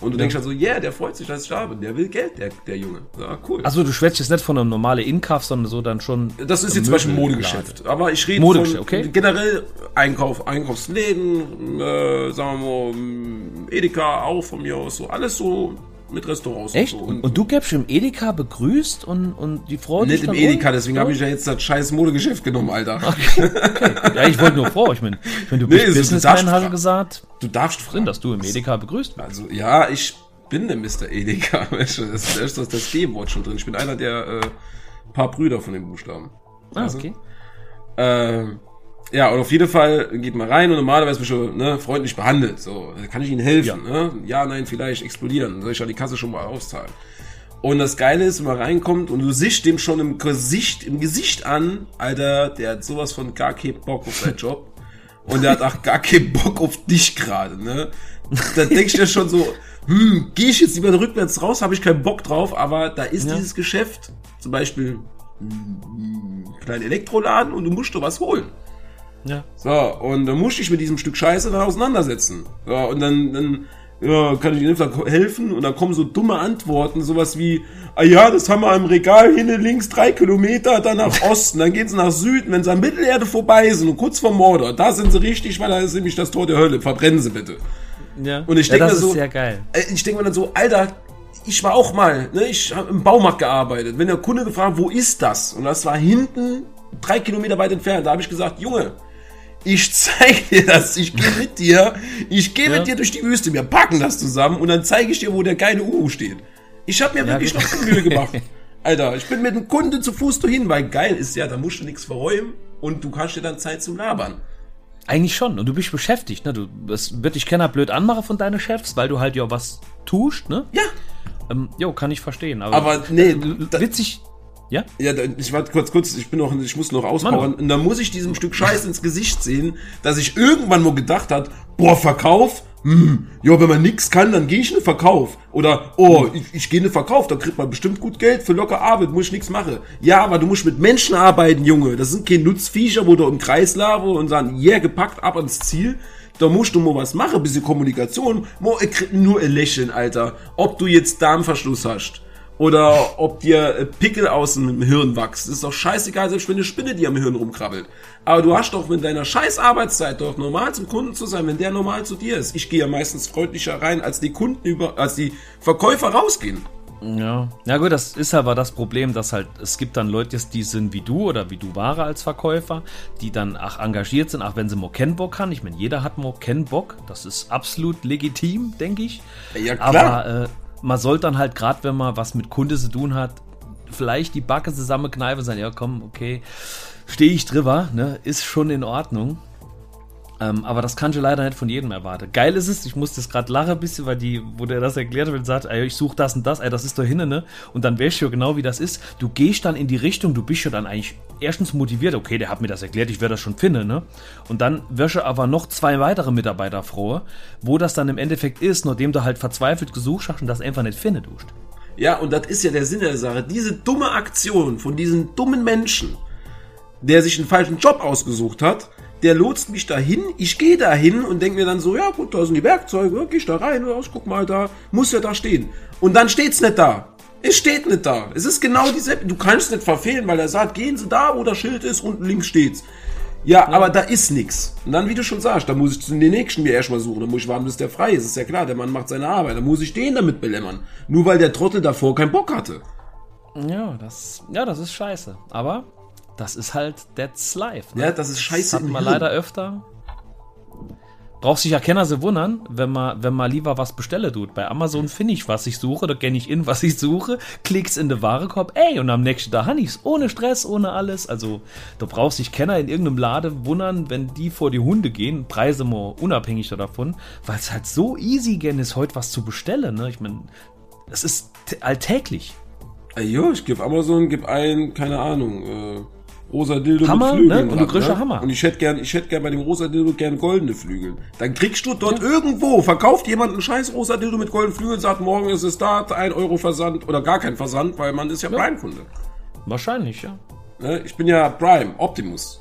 Und du ja. denkst halt so, yeah, der freut sich, dass ich da bin. Der will Geld, der, der Junge. Ja, cool. Also du schwätzt jetzt nicht von einem normalen Inkauf, sondern so dann schon. Das ist jetzt zum Beispiel Modegeschäft. Aber ich rede von okay. generell Einkauf, Einkaufsläden, äh, sagen wir mal, Edeka auch von mir aus, so alles so mit Restaurants. Echt? Und, so. und, und du gäbst im Edeka begrüßt und, und die Frau Nicht im Edeka, deswegen habe ich ja jetzt das scheiß Modegeschäft genommen, Alter. Okay, okay. Ja, ich wollte nur vor. Ich meine, wenn du nee, bist Businessman, hast du gesagt. Du darfst fragen. dass du im Edeka begrüßt Also, ja, ich bin der Mr. Edeka. Weißt du, das, ist das, das G-Wort schon drin. Ich bin einer der äh, paar Brüder von den Buchstaben. Ah, okay. Äh, ja, und auf jeden Fall geht man rein und normalerweise ich schon ne, freundlich behandelt. So, kann ich Ihnen helfen? Ja. Ne? ja, nein, vielleicht explodieren. Soll ich ja die Kasse schon mal auszahlen? Und das Geile ist, wenn man reinkommt und du siehst dem schon im Gesicht, im Gesicht an, Alter, der hat sowas von gar keinen Bock auf seinen Job. Und der hat auch gar keinen Bock auf dich gerade, ne? Da denkst du ja schon so, hm, geh ich jetzt lieber rückwärts raus, habe ich keinen Bock drauf, aber da ist ja. dieses Geschäft, zum Beispiel ein kleiner Elektroladen und du musst doch was holen. Ja. So, und dann musste ich mit diesem Stück Scheiße dann auseinandersetzen. So, und dann, dann ja, kann ich Ihnen helfen? Und dann kommen so dumme Antworten, sowas wie, ah ja, das haben wir im Regal hinten links drei Kilometer, dann nach Osten, dann gehen sie nach Süden, wenn sie an Mittelerde vorbei sind und kurz vor Mordor, da sind sie richtig, weil da ist nämlich das Tor der Hölle, verbrennen sie bitte. Ja. Und ich denke ja, mir so, sehr geil. Äh, ich denke mir dann so, Alter, ich war auch mal, ne, ich habe im Baumarkt gearbeitet. Wenn der Kunde gefragt, wo ist das? Und das war hinten drei Kilometer weit entfernt. Da habe ich gesagt, Junge, ich zeige dir das, ich gehe mit dir, ich gehe ja. mit dir durch die Wüste, wir packen das zusammen und dann zeige ich dir, wo der geile Uhu steht. Ich habe mir ja, wirklich noch Mühe gemacht. Alter, ich bin mit dem Kunde zu Fuß dahin, weil geil ist ja, da musst du nichts verräumen und du kannst dir dann Zeit zum Labern. Eigentlich schon. Und du bist beschäftigt, ne? Du, das wird dich keiner blöd anmachen von deinen Chefs, weil du halt ja was tust, ne? Ja. Ähm, jo, kann ich verstehen. Aber, aber nee, witzig, ja? Ja, ich warte kurz, kurz, ich bin noch, ich muss noch auspowern. Und dann muss ich diesem Stück Scheiß ins Gesicht sehen, dass ich irgendwann mal gedacht hat, boah, Verkauf? Hm, ja, wenn man nix kann, dann gehe ich in den Verkauf. Oder, oh, ich, ich gehe in den Verkauf, da kriegt man bestimmt gut Geld für locker Arbeit, muss ich nix machen. Ja, aber du musst mit Menschen arbeiten, Junge. Das sind keine Nutzviecher, wo du im Kreis laufe und sagen, yeah, gepackt, ab ans Ziel. Da musst du mal was machen, bisschen Kommunikation. Nur ein Lächeln, Alter. Ob du jetzt Darmverschluss hast oder ob dir äh, Pickel aus dem Hirn wächst. ist doch scheißegal, selbst wenn eine Spinne dir am Hirn rumkrabbelt. Aber du hast doch mit deiner scheiß Arbeitszeit doch normal zum Kunden zu sein, wenn der normal zu dir ist. Ich gehe ja meistens freundlicher rein, als die Kunden über, als die Verkäufer rausgehen. Ja, ja gut, das ist aber das Problem, dass halt, es gibt dann Leute, die sind wie du oder wie du ware als Verkäufer, die dann auch engagiert sind, auch wenn sie mal Bock haben. Ich meine, jeder hat mal Bock, das ist absolut legitim, denke ich. Ja, klar. Aber äh, man sollte dann halt, gerade wenn man was mit Kunde zu tun hat, vielleicht die Backe zusammenkneifen und sagen, ja komm, okay, stehe ich drüber, ne, ist schon in Ordnung. Ähm, aber das kannst du leider nicht von jedem erwarten. Geil ist es, ich musste jetzt gerade lachen ein bisschen, weil die, wo der das erklärt und sagt, ey, ich suche das und das, ey, das ist da hinne, ne? Und dann weißt du ja genau, wie das ist. Du gehst dann in die Richtung, du bist ja dann eigentlich erstens motiviert, okay, der hat mir das erklärt, ich werde das schon finden, ne? Und dann wirst du aber noch zwei weitere Mitarbeiter froh, wo das dann im Endeffekt ist, nachdem du halt verzweifelt gesucht hast und das einfach nicht finden tust. Ja, und das ist ja der Sinn der Sache. Diese dumme Aktion von diesen dummen Menschen, der sich einen falschen Job ausgesucht hat, der lotst mich dahin, ich gehe dahin und denke mir dann so, ja gut, da sind die Werkzeuge, geh ich da rein, raus, guck mal da, muss ja da stehen. Und dann steht's nicht da. Es steht nicht da. Es ist genau dieselbe. Du kannst nicht verfehlen, weil er sagt, gehen Sie da, wo das Schild ist, unten links steht's. Ja, aber da ist nix. Und dann, wie du schon sagst, da muss ich den nächsten mir erstmal suchen. Da muss ich warten, bis der frei ist. Ist ja klar, der Mann macht seine Arbeit. Da muss ich den damit belämmern. Nur weil der Trottel davor keinen Bock hatte. Ja, das, ja, das ist scheiße. Aber das ist halt That's Life. Ne? Ja, das ist scheiße. Das hat man leider öfter. Braucht sich ja keiner so wundern, wenn man, wenn man lieber was bestelle tut. Bei Amazon finde ich, was ich suche, da kenne ich in, was ich suche, klick's in den Warenkorb, ey, und am nächsten Tag habe ich's. Ohne Stress, ohne alles. Also, da braucht sich keiner in irgendeinem Lade wundern, wenn die vor die Hunde gehen, Preise mal unabhängig davon, weil es halt so easy gern ist, heute was zu bestellen, ne? Ich meine, das ist alltäglich. Ey, jo, ich gebe Amazon, gib ein, keine Ahnung, äh, rosa Dildo Hammer, mit Flügeln. ne? Und du kriegst ja Hammer. Und ich hätte gern, ich hätte gern bei dem rosa Dildo gern goldene Flügel. Dann kriegst du dort irgendwo, verkauft jemand einen scheiß rosa Dildo mit goldenen Flügeln, sagt, morgen ist es da, ein Euro Versand oder gar kein Versand, weil man ist ja, Prime-Kunde. Wahrscheinlich, ja. Ne? Ich bin ja Prime, Optimus.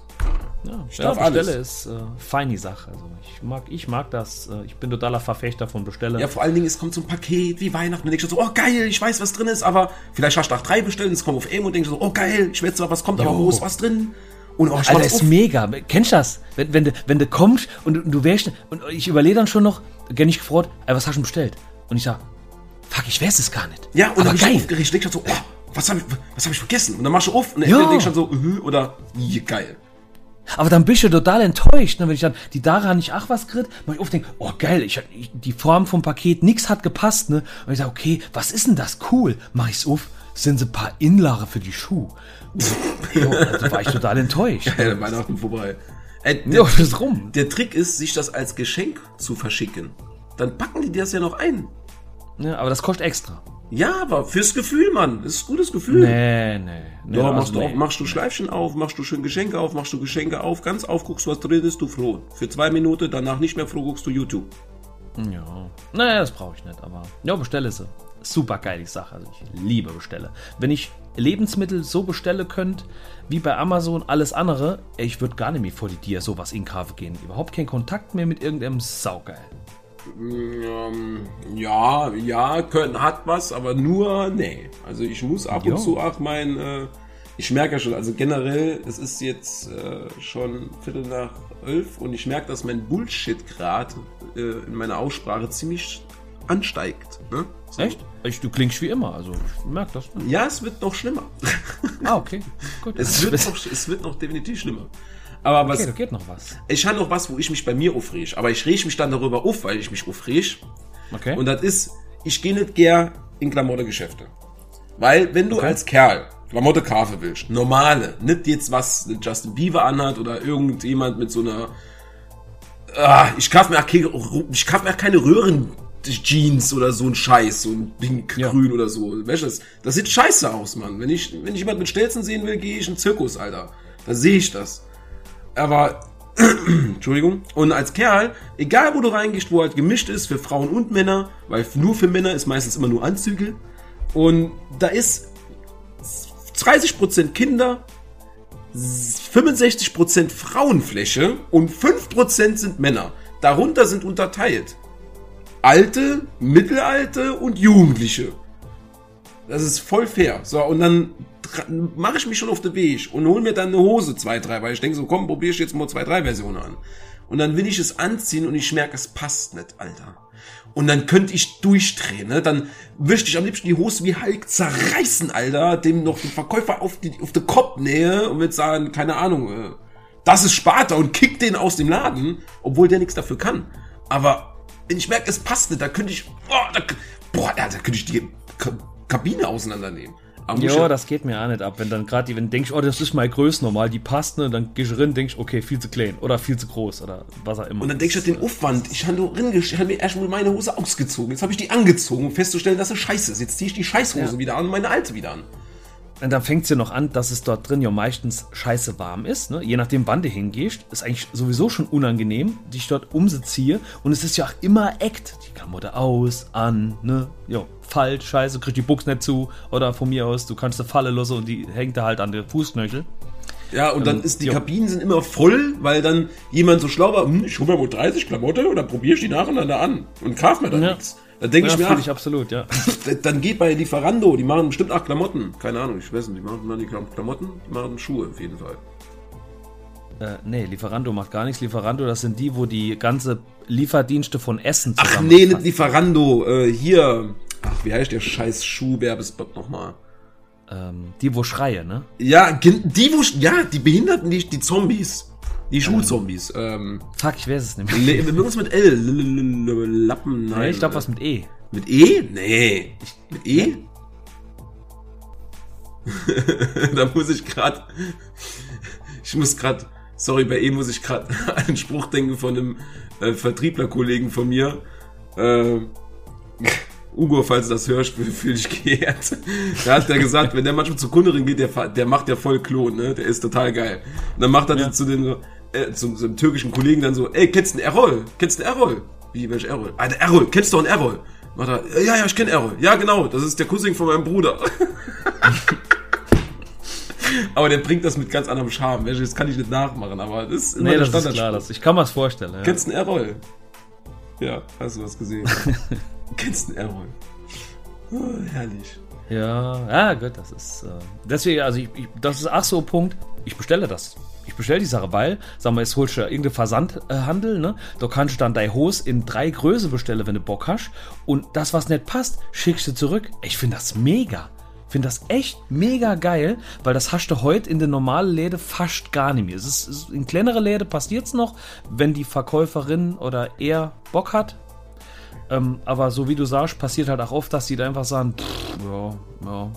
Ja, ich ja, Bestelle alles. ist äh, feine Sache. Also ich mag, ich mag das. Äh, ich bin totaler Verfechter von Bestelle. Ja, vor allen Dingen, es kommt so ein Paket wie Weihnachten. Und denkst du so, oh geil, ich weiß, was drin ist, aber vielleicht hast du nach drei bestellt und es kommt auf M und denkst du so, oh geil, ich weiß zwar, was kommt, aber wo ist was drin? Und oh, ich Alter, ist auf. mega. Kennst du das? Wenn, wenn, du, wenn du kommst und du, du wärst, und ich überlege dann schon noch, gern nicht gefragt, ey, was hast du bestellt? Und ich sag, fuck, ich weiß es gar nicht. Ja, und dann Aber ich so geil. aufgeregt, ich denk schon so, oh, was habe ich, was hab ich vergessen? Und dann machst du auf und dann denkst du schon so, uh, oder, geil. Aber dann bist du total enttäuscht, ne? wenn ich dann die Dara nicht ach was krieg, mach ich oft denke, oh geil, ich, ich, die Form vom Paket, nix hat gepasst, ne? Und ich sage, okay, was ist denn das? Cool. Mach ich's auf, sind so ein paar Inlare für die Schuhe. jo, also war ich total enttäuscht. Ja, dann Weihnachten vorbei. Äh, der, Ja, das ist rum. der Trick ist, sich das als Geschenk zu verschicken. Dann packen die das ja noch ein. Ja, aber das kostet extra. Ja, aber fürs Gefühl, Mann. Das ist ein gutes Gefühl. Nee, nee. nee Ja, also machst, du nee. machst du Schleifchen auf, machst du schön Geschenke auf, machst du Geschenke auf, ganz auf, guckst, was drin ist, du froh. Für zwei Minuten, danach nicht mehr froh, guckst du YouTube. Ja. Naja, das brauche ich nicht, aber. Ja, bestelle sie. Super geile Sache. Also ich liebe Bestelle. Wenn ich Lebensmittel so bestelle könnt, wie bei Amazon, alles andere, ich würde gar nicht mehr vor die Dir sowas in Kauf gehen. Überhaupt keinen Kontakt mehr mit irgendeinem Saugeil. Ähm, ja, ja, können, hat was, aber nur, nee. Also ich muss ab und Jo. zu auch mein, äh, ich merke ja schon, also generell, es ist jetzt äh, schon Viertel nach elf und ich merke, dass mein Bullshit-Grad äh, in meiner Aussprache ziemlich ansteigt. Ne? So. Echt? Ich, du klingst wie immer, also ich merke das. Ne? Ja, es wird noch schlimmer. Ah, okay. Gut. Es wird noch, es wird noch definitiv schlimmer. Aber was, okay, da geht noch was. ich habe noch was, wo ich mich bei mir aufreg. Aber ich reg mich dann darüber auf, weil ich mich aufreg. Okay. Und das ist, ich gehe nicht gern in Klamottengeschäfte. Weil, wenn du Okay. als Kerl Klamotte kaufen willst, normale, nicht jetzt was Justin Bieber anhat oder irgendjemand mit so einer, ah, ich kauf mir auch keine, ich kauf mir auch keine Röhren Jeans oder so ein Scheiß, so ein pink Ja. grün oder so. Weißt du, das, das sieht scheiße aus, Mann. Wenn ich, wenn ich jemand mit Stelzen sehen will, gehe ich in den Zirkus, Alter. Da sehe ich das. Aber Entschuldigung. Und als Kerl, egal wo du reingehst, wo halt gemischt ist für Frauen und Männer, weil nur für Männer ist meistens immer nur Anzüge. Und da ist 30% Kinder, 65% Frauenfläche und 5% sind Männer. Darunter sind unterteilt Alte, Mittelalte und Jugendliche. Das ist voll fair. So, und dann mache ich mich schon auf den Weg und hol mir dann eine Hose, zwei, drei, weil ich denke so, komm, probier ich jetzt mal zwei, drei Versionen an. Und dann will ich es anziehen und ich merke, es passt nicht, Alter. Und dann könnte ich durchdrehen, ne? Dann möchte ich am liebsten die Hose wie Hulk zerreißen, Alter, dem noch den Verkäufer auf die, auf den Kopf nähe und würde sagen, keine Ahnung, äh, das ist Sparta und kick den aus dem Laden, obwohl der nichts dafür kann. Aber wenn ich merke, es passt nicht, da könnte ich, boah, da, boah, da, könnte ich die Ka Kabine auseinandernehmen. Ja, das geht mir auch nicht ab. Wenn dann gerade die, wenn du denkst, oh, das ist meine Größe normal, die passt, ne, dann gehst du rein, denkst, okay, viel zu klein oder viel zu groß oder was auch immer. Und dann denkst du den Aufwand. Ich habe hab mir erst mal meine Hose ausgezogen. Jetzt habe ich die angezogen, um festzustellen, dass sie scheiße ist. Jetzt ziehe ich die Scheißhose Ja. wieder an und meine alte wieder an. Und dann fängt es ja noch an, dass es dort drin ja meistens scheiße warm ist. Ne? Je nachdem, wann du hingehst, ist eigentlich sowieso schon unangenehm, dich dort umziehe. Und es ist ja auch immer Act. Die Klamotte aus, an, ne? Jo, falsch, scheiße, kriegst die Buchs nicht zu. Oder von mir aus, du kannst eine Falle losen und die hängt da halt an der Fußknöchel. Ja, und dann Ähm, ist die ja. Kabinen sind immer voll, weil dann jemand so schlau war, hm, ich hole mir wohl 30 Klamotte und dann probiere ich die nacheinander an und kauf mir dann Ja. nichts. Dann denke Ja, ich mir, ach, ich absolut, ja. dann geht bei Lieferando, die machen bestimmt acht Klamotten. Keine Ahnung, ich weiß nicht, die machen die Klam- Klamotten, die machen Schuhe auf jeden Fall. Äh, nee, Lieferando macht gar nichts. Lieferando, das sind die, wo die ganze Lieferdienste von Essen Ach zusammen. nee, nicht Lieferando, äh, hier, ach, wie heißt der scheiß Schuhwerbespot nochmal? ähm, die, wo schreie, ne? Ja, die, wo, ja, die Behinderten, die, die Zombies. Die Schulzombies. Ähm, Fuck, ich weiß es nicht mehr. Irgendwas mit L. Lappen, nein. Nee, ich glaube was mit E. Mit E? Nee. Mit E? da muss ich gerade. Ich muss gerade. Sorry, bei E muss ich gerade an einen Spruch denken von einem äh, Vertrieblerkollegen von mir. Äh, Ugo, falls du das hörst, fühl fühl dich geehrt. Da hat der gesagt, wenn der manchmal zur Kunderin geht, der, der macht ja voll Klon, ne? Der ist total geil. Und dann macht er Ja. zu den äh, zu, zu dem türkischen Kollegen dann so, ey, kennst du einen Errol? Kennst du einen Errol? Wie, welch Errol? Ah, der Errol, kennst du einen Errol? Macht er, ja, ja, ich kenn Errol. Ja, genau, das ist der Cousin von meinem Bruder. aber der bringt das mit ganz anderem Charme. Das kann ich nicht nachmachen, aber das ist immer Nee, der das ist klar. Das, ich kann mir das vorstellen. Ja. Kennst du einen Errol? Ja, hast du was gesehen? Kennst du Errol? Oh, herrlich. Ja, ja, gut, das ist. Äh, deswegen, also ich, ich, das ist ach so Punkt. Ich bestelle das. Ich bestelle die Sache, weil, sag mal, jetzt holst du irgendeinen Versandhandel, ne? Da kannst du dann deine Hose in drei Größe bestellen, wenn du Bock hast. Und das, was nicht passt, schickst du zurück. Ich finde das mega. Finde das echt mega geil, weil das hast du heute in den normalen Läden fast gar nicht mehr. Es ist, es ist, in kleinere Läden passiert's noch, wenn die Verkäuferin oder er Bock hat, ähm, aber so wie du sagst, passiert halt auch oft, dass die da einfach sagen, pff, ja, ja.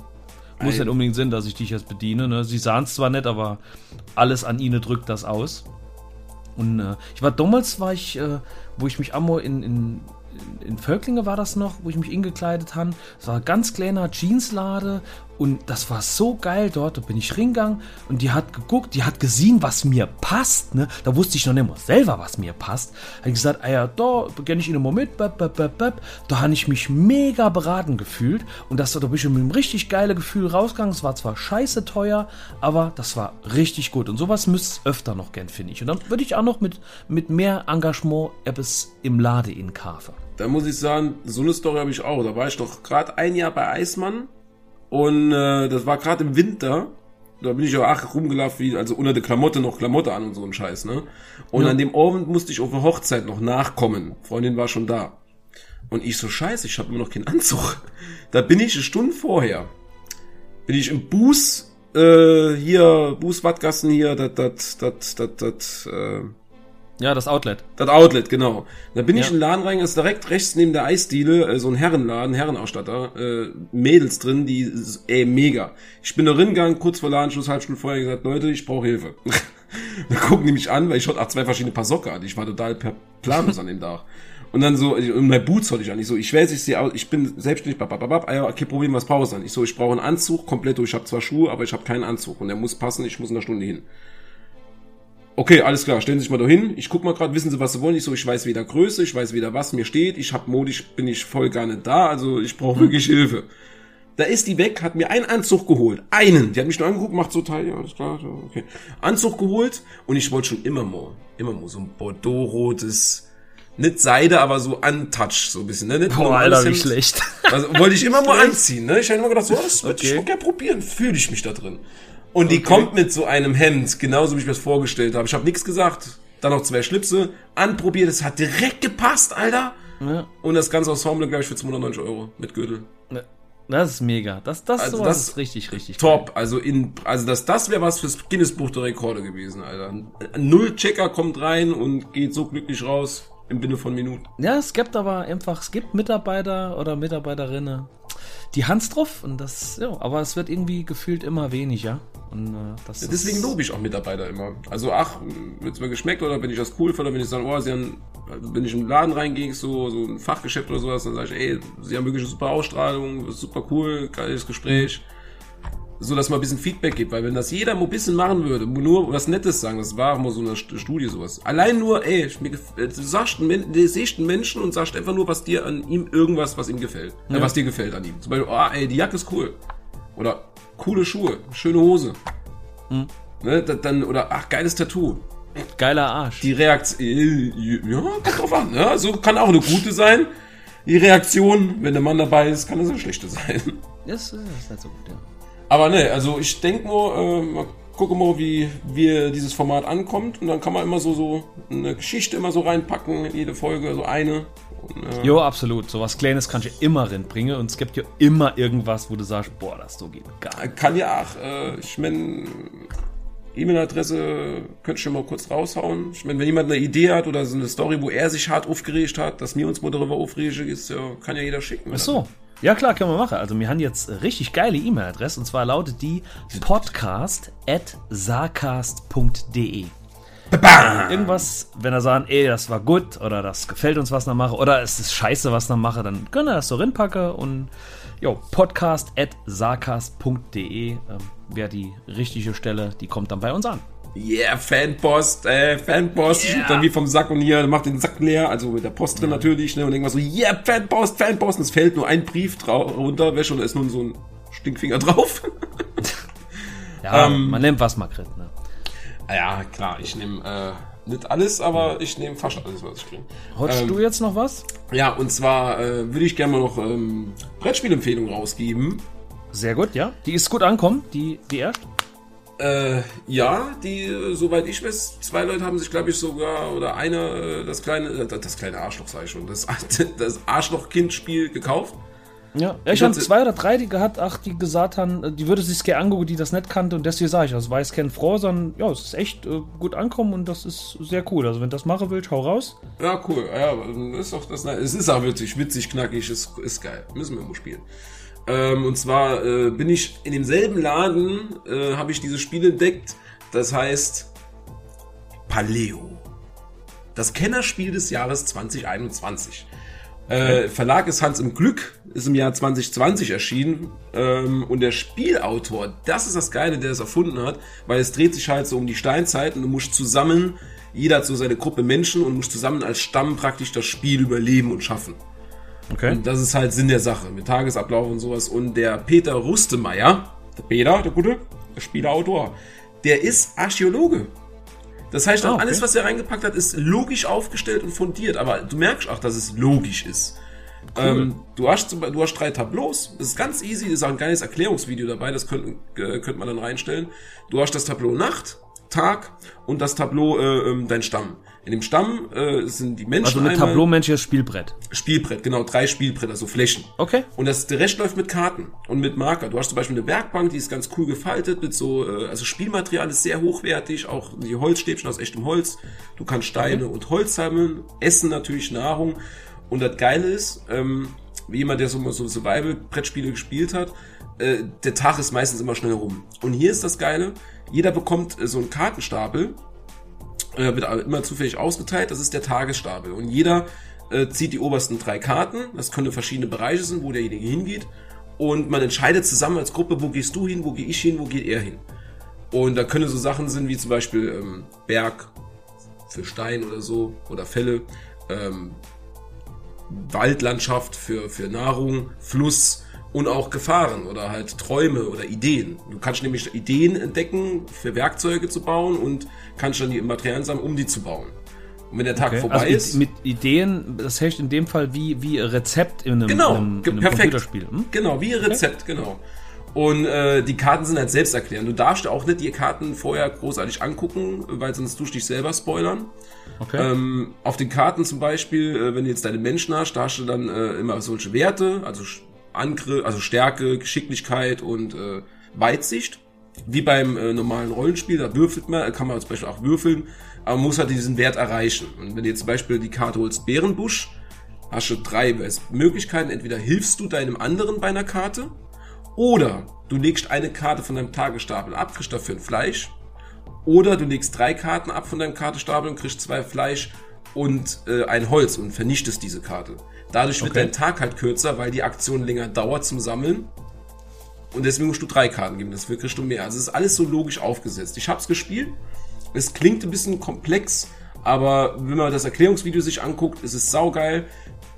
Muss nicht unbedingt Sinn, dass ich dich jetzt bediene. Ne? Sie sahen es zwar nicht, aber alles an ihnen drückt das aus. Und äh, ich war damals, war ich, äh, wo ich mich ammo in, in, in Völklinge war das noch, wo ich mich ingekleidet habe. Es war ein ganz kleiner Jeanslade und das war so geil dort. Da bin ich reingegangen und die hat geguckt, die hat gesehen, was mir passt. Ne? Da wusste ich noch nicht mal selber, was mir passt. Hat gesagt, ah ja, da beginne ich in einem Moment, bap, bap, bap, da habe ich mich mega beraten gefühlt und das, da bin ich mit einem richtig geile Gefühl rausgegangen. Es war zwar scheiße teuer, aber das war richtig gut. Und sowas müsste es öfter noch gern, finde ich. Und dann würde ich auch noch mit, mit mehr Engagement etwas im Lade in kaufen. Da muss ich sagen, so eine Story habe ich auch. Da war ich doch gerade ein Jahr bei Eismann und äh, das war gerade im Winter. Da bin ich ja ach rumgelaufen, wie, also unter der Klamotte noch Klamotte an und so ein Scheiß, ne? Und Ja. an dem Abend musste ich auf der Hochzeit noch nachkommen. Freundin war schon da. Und ich so, scheiße, ich habe immer noch keinen Anzug. Da bin ich eine Stunde vorher. Bin ich im Buß, äh, hier, Buß Wattgassen hier, dat, dat, dat, dat, dat, äh, Ja, das Outlet. das Outlet, genau. Da bin ich Ja. in den Laden rein, ist direkt rechts neben der Eisdiele, äh, so ein Herrenladen, Herrenausstatter, äh, Mädels drin, die, ey, mega. Ich bin da reingegangen, kurz vor Ladenschluss, halb Stunde vorher gesagt, Leute, ich brauche Hilfe. da gucken die mich an, weil ich hatte auch zwei verschiedene Paar Socken an. Ich war total per planlos an dem Tag. Und dann so, ich- und mein Boots hatte ich an. Ich so, ich weiß, ich sehe aus, ich bin selbstständig, babababab, ah ja, okay, Problem, was brauchst du dann? Ich so, ich brauche einen Anzug, komplett durch. Ich habe zwar Schuhe, aber ich habe keinen Anzug. Und der muss passen, ich muss in einer Stunde hin. Okay, alles klar, stellen Sie sich mal da hin. Ich guck mal gerade, wissen Sie, was Sie wollen? Ich so, ich weiß weder Größe, ich weiß weder was mir steht. Ich hab modisch, bin ich voll gar nicht da, also ich brauche wirklich Hilfe. Da ist die weg, hat mir einen Anzug geholt. Einen. Die hat mich nur angeguckt, macht so Teil, ja, alles klar, okay. Anzug geholt und ich wollte schon immer mal, immer mal so ein Bordeaux-rotes, nicht Seide, aber so untouch, so ein bisschen, ne? Nicht Boah, Alter, wie Hemd. schlecht. Also wollte ich immer mal anziehen, ne? Ich habe immer gedacht, so, das würde ich Okay. gerne probieren. Fühle ich mich da drin. Und die kommt mit so einem Hemd, genauso wie ich mir das vorgestellt habe. Ich habe nichts gesagt. Dann noch zwei Schlipse. Anprobiert, es hat direkt gepasst, Alter. Ja. Und das ganze Ensemble, glaube ich, für 290 Euro mit Gürtel. Das ist mega. Das, das, Also das- ist richtig, richtig Top. Also in, also das, das wäre was fürs Guinness Buch der Rekorde gewesen, Alter. Null-Checker kommt rein und geht so glücklich raus im Sinne von Minuten. Ja, es gibt aber einfach, es gibt Mitarbeiter oder Mitarbeiterinnen, die Hand drauf und das, ja, aber es wird irgendwie gefühlt immer weniger. Und, äh, das Ja, deswegen lobe ich auch Mitarbeiter immer. Also, ach, wird's mir geschmeckt oder wenn ich das cool fand, oder wenn ich sage, oh, sie haben, wenn ich in den Laden reingehe, so, so ein Fachgeschäft oder sowas, dann sage ich, ey, sie haben wirklich eine super Ausstrahlung, super cool, geiles Gespräch. So, dass man ein bisschen Feedback gibt, weil wenn das jeder mal ein bisschen machen würde, nur was Nettes sagen, das war mal so eine St- Studie sowas. Allein nur, ey, äh, du sagst, einen du siehst einen Menschen und sagst einfach nur, was dir an ihm irgendwas, was ihm gefällt. Äh, was dir gefällt an ihm. Zum Beispiel, oh, ey, die Jacke ist cool. Oder coole Schuhe, schöne Hose. Ne, da- dann, oder ach, geiles Tattoo. Geiler Arsch. Die Reaktion, ja, kommt drauf an, ne? Also kann auch eine gute sein. Die Reaktion, wenn der Mann dabei ist, kann es eine schlechte sein. das, ist- das ist nicht so gut, ja. Aber ne, also ich denke nur, äh, mal gucken mal, wie, wie dieses Format ankommt. Und dann kann man immer so, so eine Geschichte immer so reinpacken, in jede Folge, so eine. Und, äh, Jo, absolut. So was Kleines kannst du immer reinbringen und es gibt ja immer irgendwas, wo du sagst, boah, das so geht gar nicht. kann ja auch, äh, ich meine, E-Mail-Adresse könnt ihr schon mal kurz raushauen. Ich meine, wenn jemand eine Idee hat oder so eine Story, wo er sich hart aufgeregt hat, dass wir uns mal darüber aufregen, ist, ja, kann ja jeder schicken. Ach so. Ja klar, können wir machen. Also wir haben jetzt richtig geile E-Mail-Adresse und zwar lautet die podcast.sarcast.de. Irgendwas, wenn er sagen, ey, das war gut oder das gefällt uns, was er mache oder es ist scheiße, was er mache, dann können wir das so reinpacken und jo, podcast.sarcast.de ähm, wäre die richtige Stelle, die kommt dann bei uns an. Yeah, Fanpost, äh, Fanpost, Yeah. dann wie vom Sack und hier, macht den Sack leer, also mit der Post drin natürlich, ne, und irgendwas so, yeah, Fanpost, Fanpost, und es fällt nur ein Brief runter, wäsche und da ist nun so ein Stinkfinger drauf. Ja, Ähm. man nimmt was man kriegt, ne? Ja, klar, ich nehme, äh, nicht alles, aber ich nehme fast alles, was ich kriege. Holst Ähm. du jetzt noch was? Ja, und zwar äh, würde ich gerne mal noch ähm, Brettspielempfehlungen rausgeben. Sehr gut, ja. Die ist gut ankommen, die, die erst. Äh, ja, die, äh, soweit ich weiß, zwei Leute haben sich, glaube ich, sogar, oder einer, äh, das kleine, äh, das kleine Arschloch, sag ich schon, das, das Arschloch-Kind-Spiel gekauft. Ja, ja ich habe zwei oder drei, die gehabt, ach, die gesagt haben, die würde sich gerne angucken, die das nicht kannte und deswegen sage ich, das weiß kein Frau, sondern ja, es ist echt äh, gut ankommen und das ist sehr cool. Also wenn du das machen willst, hau raus. Ja, cool. Ja, das ist doch das. Es ist auch witzig, witzig, knackig, ist, ist geil. Müssen wir mal spielen. Ähm, und zwar äh, bin ich in demselben Laden, äh, habe ich dieses Spiel entdeckt. Das heißt Paleo. Das Kennerspiel des Jahres 2021. Äh, Verlag ist Hans im Glück, ist im Jahr 2020 erschienen. Ähm, und der Spielautor, das ist das Geile, der es erfunden hat, weil es dreht sich halt so um die Steinzeit und du musst zusammen, jeder hat so seine Gruppe Menschen und musst zusammen als Stamm praktisch das Spiel überleben und schaffen. Okay. Und das ist halt Sinn der Sache, mit Tagesablauf und sowas. Und der Peter Rustemeyer, der Peter, der gute, der Spielautor, der ist Archäologe. Das heißt, auch Ah, okay. alles, was er reingepackt hat, ist logisch aufgestellt und fundiert. Aber du merkst auch, dass es logisch ist. Ähm, du, hast, du hast drei Tableaus. Das ist ganz easy. ist auch ein geiles Erklärungsvideo dabei. Das könnte äh, könnte man dann reinstellen. Du hast das Tableau Nacht, Tag und das Tableau äh, ähm, dein Stamm. In dem Stamm äh, sind die Menschen Also ein einmal- Tableau-menschliches Spielbrett. Spielbrett, genau, drei Spielbretter, so Flächen. Okay. Und das, der Rest läuft mit Karten und mit Marker. Du hast zum Beispiel eine Werkbank, die ist ganz cool gefaltet mit so, äh, also Spielmaterial ist sehr hochwertig, auch die Holzstäbchen aus echtem Holz. Du kannst Steine und Holz sammeln, essen natürlich Nahrung. Und das Geile ist, ähm, wie jemand, der so, mal so Survival-Brettspiele gespielt hat, äh, der Tag ist meistens immer schnell rum. Und hier ist das Geile, jeder bekommt äh, so einen Kartenstapel, äh, wird immer zufällig ausgeteilt. Das ist der Tagesstapel. Und jeder äh, zieht die obersten drei Karten. Das können verschiedene Bereiche sein, wo derjenige hingeht. Und man entscheidet zusammen als Gruppe, wo gehst du hin, wo gehe ich hin, wo geht er hin. Und da können so Sachen sind wie zum Beispiel ähm, Berg für Stein oder so oder Fälle, ähm, Waldlandschaft für, für Nahrung, Fluss und auch Gefahren oder halt Träume oder Ideen. Du kannst nämlich Ideen entdecken, für Werkzeuge zu bauen und kannst dann die Materialien sammeln, um die zu bauen. Und wenn der Tag okay. vorbei also ist. mit Ideen, das heißt in dem Fall wie, wie ein Rezept in einem, Genau, in einem, in einem perfekt. Computerspiel. Hm? Genau, wie ein Rezept, genau. Und äh, die Karten sind halt selbsterklärend. Du darfst auch nicht die Karten vorher großartig angucken, weil sonst tust du dich selber spoilern. Okay. Ähm, auf den Karten zum Beispiel, äh, wenn du jetzt deine Menschen hast, da hast du dann äh, immer solche Werte, also Angriff, also Stärke, Geschicklichkeit und äh, Weitsicht. Wie beim äh, normalen Rollenspiel, da würfelt man, kann man zum Beispiel auch würfeln, aber man muss halt diesen Wert erreichen. Und wenn du jetzt zum Beispiel die Karte holst, Bärenbusch, hast du drei Möglichkeiten. Entweder hilfst du deinem anderen bei einer Karte oder du legst eine Karte von deinem Tagestapel ab, kriegst dafür ein Fleisch. Oder du legst drei Karten ab von deinem Kartestapel und kriegst zwei Fleisch und äh, ein Holz und vernichtest diese Karte. Dadurch wird Okay. dein Tag halt kürzer, weil die Aktion länger dauert zum Sammeln. Und deswegen musst du drei Karten geben, dafür kriegst du mehr. Also es ist alles so logisch aufgesetzt. Ich hab's gespielt. Es klingt ein bisschen komplex, aber wenn man das Erklärungsvideo sich anguckt, ist es saugeil.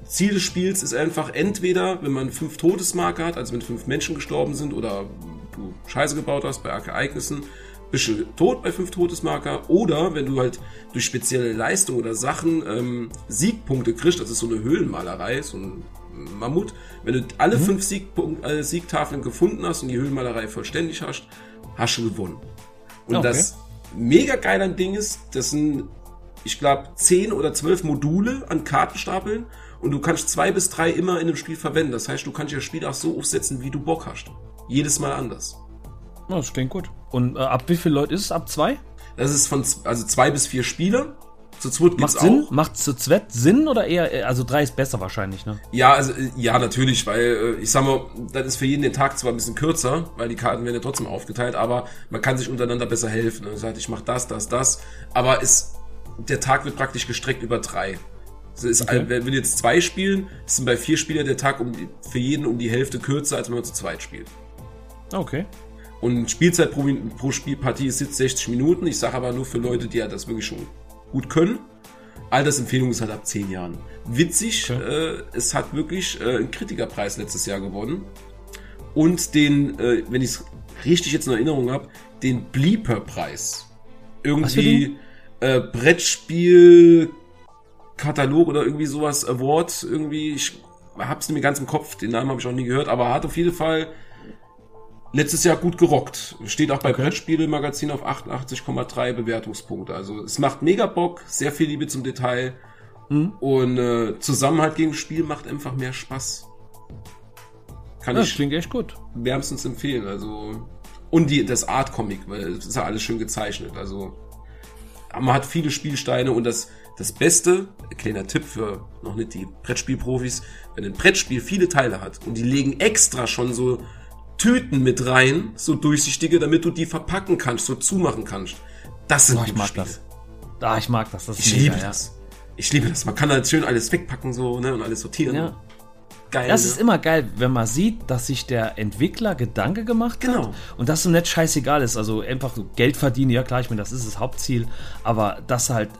Ziel des Spiels ist einfach entweder, wenn man fünf Todesmarker hat, also wenn fünf Menschen gestorben sind oder du Scheiße gebaut hast bei Ereignissen, bist du tot bei fünf Todesmarker oder wenn du halt durch spezielle Leistung oder Sachen ähm, Siegpunkte kriegst, das ist so eine Höhlenmalerei, so ein Mammut, wenn du alle fünf Siegpunkt, äh, Siegtafeln gefunden hast und die Höhlenmalerei vollständig hast, hast du gewonnen. Und Okay. das mega geil an Ding ist, das sind, ich glaube, zehn oder zwölf Module an Kartenstapeln und du kannst zwei bis drei immer in dem Spiel verwenden. Das heißt, du kannst das Spiel auch so aufsetzen, wie du Bock hast. Jedes Mal anders. Ja, das klingt gut. Und äh, ab wie viele Leute ist es? Ab zwei? Das ist von also zwei bis vier Spieler. Zu zweit Macht Sinn? auch. Macht zu zweit Sinn oder eher, äh, also drei ist besser wahrscheinlich, ne? Ja, also äh, ja, natürlich, weil äh, ich sag mal, das ist für jeden den Tag zwar ein bisschen kürzer, weil die Karten werden ja trotzdem aufgeteilt, aber man kann sich untereinander besser helfen. Man sagt, ich mach das, das, das, aber es, der Tag wird praktisch gestreckt über drei. Es ist, Okay. Wenn wir jetzt zwei spielen, ist bei vier Spielern der Tag um für jeden um die Hälfte kürzer, als wenn man zu zweit spielt. Okay. Und Spielzeit pro, pro Spielpartie ist jetzt 60 Minuten. Ich sage aber nur für Leute, die ja das wirklich schon gut können. Altersempfehlung ist halt ab 10 Jahren. Witzig, äh, es hat wirklich äh, einen Kritikerpreis letztes Jahr gewonnen. Und den, äh, wenn ich es richtig jetzt in Erinnerung habe, den Bleeper-Preis. Irgendwie äh, Brettspiel, Katalog oder irgendwie sowas, Award, irgendwie, ich hab's nicht mehr ganz im Kopf, den Namen habe ich auch nie gehört, aber hat auf jeden Fall letztes Jahr gut gerockt. Steht auch bei Okay. Brettspiele-Magazin auf 88,3 Bewertungspunkte. Also es macht mega Bock, sehr viel Liebe zum Detail. Und äh, Zusammenhalt gegen Spiel macht einfach mehr Spaß. Kann das ich klingt echt gut. wärmstens empfehlen. Also und die das Art Comic, weil es ist ja alles schön gezeichnet. Also man hat viele Spielsteine und das das Beste, kleiner Tipp für noch nicht die Brettspielprofis, wenn ein Brettspiel viele Teile hat und die legen extra schon so Tüten mit rein, so durchsichtige, damit du die verpacken kannst, so zumachen kannst. Das sind Boah, ich mag Spiele. das. Ah, ich mag das. Das ist Ich mega, liebe ja. das. Ich liebe das. Man kann halt schön alles wegpacken so, ne, und alles sortieren. Ja. Geil. Das ne? ist immer geil, wenn man sieht, dass sich der Entwickler Gedanke gemacht Genau. hat und dass so nicht scheißegal ist. Also einfach Geld verdienen, ja klar, ich meine, das ist das Hauptziel, aber dass halt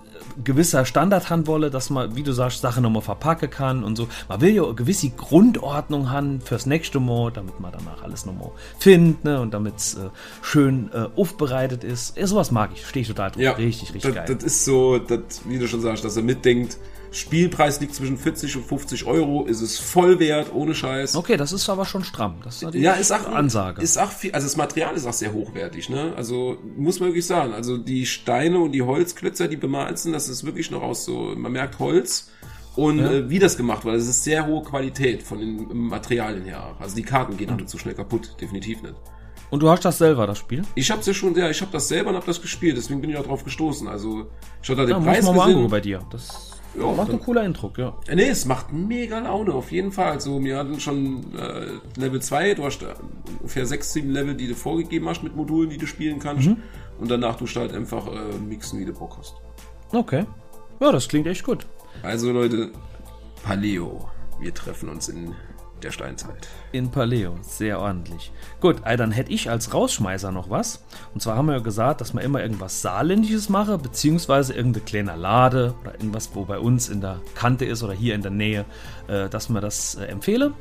gewisser Standard haben wolle, dass man, wie du sagst, Sachen nochmal verpacken kann und so. Man will ja eine gewisse Grundordnung haben fürs nächste Mal, damit man danach alles nochmal findet ne, und damit es äh, schön äh, aufbereitet ist. Ja, sowas mag ich, stehe ich total drauf. Ja, richtig, richtig das, geil. Das ist so, das, wie du schon sagst, dass er mitdenkt, Spielpreis liegt zwischen 40 und 50 Euro, ist es voll wert, ohne Scheiß. okay, das ist aber schon stramm. Das ist Ja, ist auch, eine Ansage. Ist auch viel, also das Material ist auch sehr hochwertig, ne? Also muss man wirklich sagen. Also die Steine und die Holzklötzer, die bemalt sind, das ist wirklich noch aus so, man merkt Holz und Ja. äh, wie das gemacht wurde. Das ist sehr hohe Qualität von den Materialien her. auch. Also die Karten gehen nicht so schnell kaputt, definitiv nicht. und du hast das selber, das Spiel? Ich hab's ja schon, ja, ich hab das selber und hab das gespielt, deswegen bin ich auch drauf gestoßen. Also ich hab da den Ja, muss Preis man mal gesehen. bei dir. Das Ja, macht dann- ein cooler Eindruck, ja. Nee, es macht mega Laune, auf jeden Fall. Also, wir hatten schon äh, Level 2, du hast äh, ungefähr 6, 7 Level, die du vorgegeben hast mit Modulen, die du spielen kannst. Mhm. Und danach du halt einfach äh, mixen, wie du Bock hast. Okay. Ja, das klingt echt gut. Also, Leute, Paleo. Wir treffen uns in der Steinzeit. In Paleo, sehr ordentlich. Gut, dann hätte ich als Rausschmeißer noch was. Und zwar haben wir ja gesagt, dass man immer irgendwas Saarländisches mache, beziehungsweise irgendeine kleine Lade oder irgendwas, wo bei uns in der Kante ist oder hier in der Nähe, äh, dass man das äh, empfehle.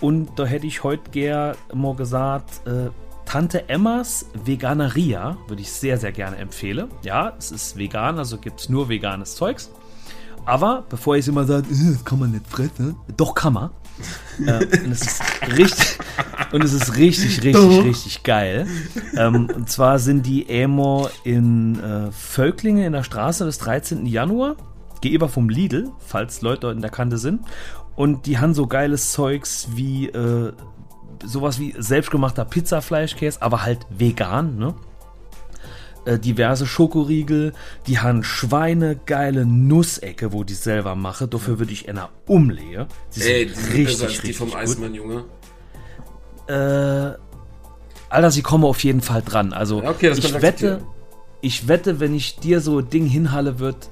Und da hätte ich heute gern mal gesagt, äh, Tante Emmas Veganeria würde ich sehr, sehr gerne empfehlen. Ja, es ist vegan, also gibt es nur veganes Zeugs. Aber bevor ich immer sage, "Äh, das kann man nicht fressen, doch kann man. Äh, und es ist richtig, und es ist richtig, richtig, richtig geil. Ähm, und zwar sind die Emo in äh, Völklinge in der Straße des 13. Januar. Gegenüber vom Lidl, falls Leute dort in der Kante sind. Und die haben so geiles Zeugs wie äh, sowas wie selbstgemachter Pizzafleischkäse, aber halt vegan, ne? Äh, diverse Schokoriegel, die haben schweinegeile Nussecke, wo die selber mache. Dafür würde ich einer umlehe. Die Ey, die sind richtig, die vom gut. Eismann, Junge. Äh, Alter, sie kommen auf jeden Fall dran. Also okay, ich wette, ich wette, wenn ich dir so ein Ding hinhalle wird,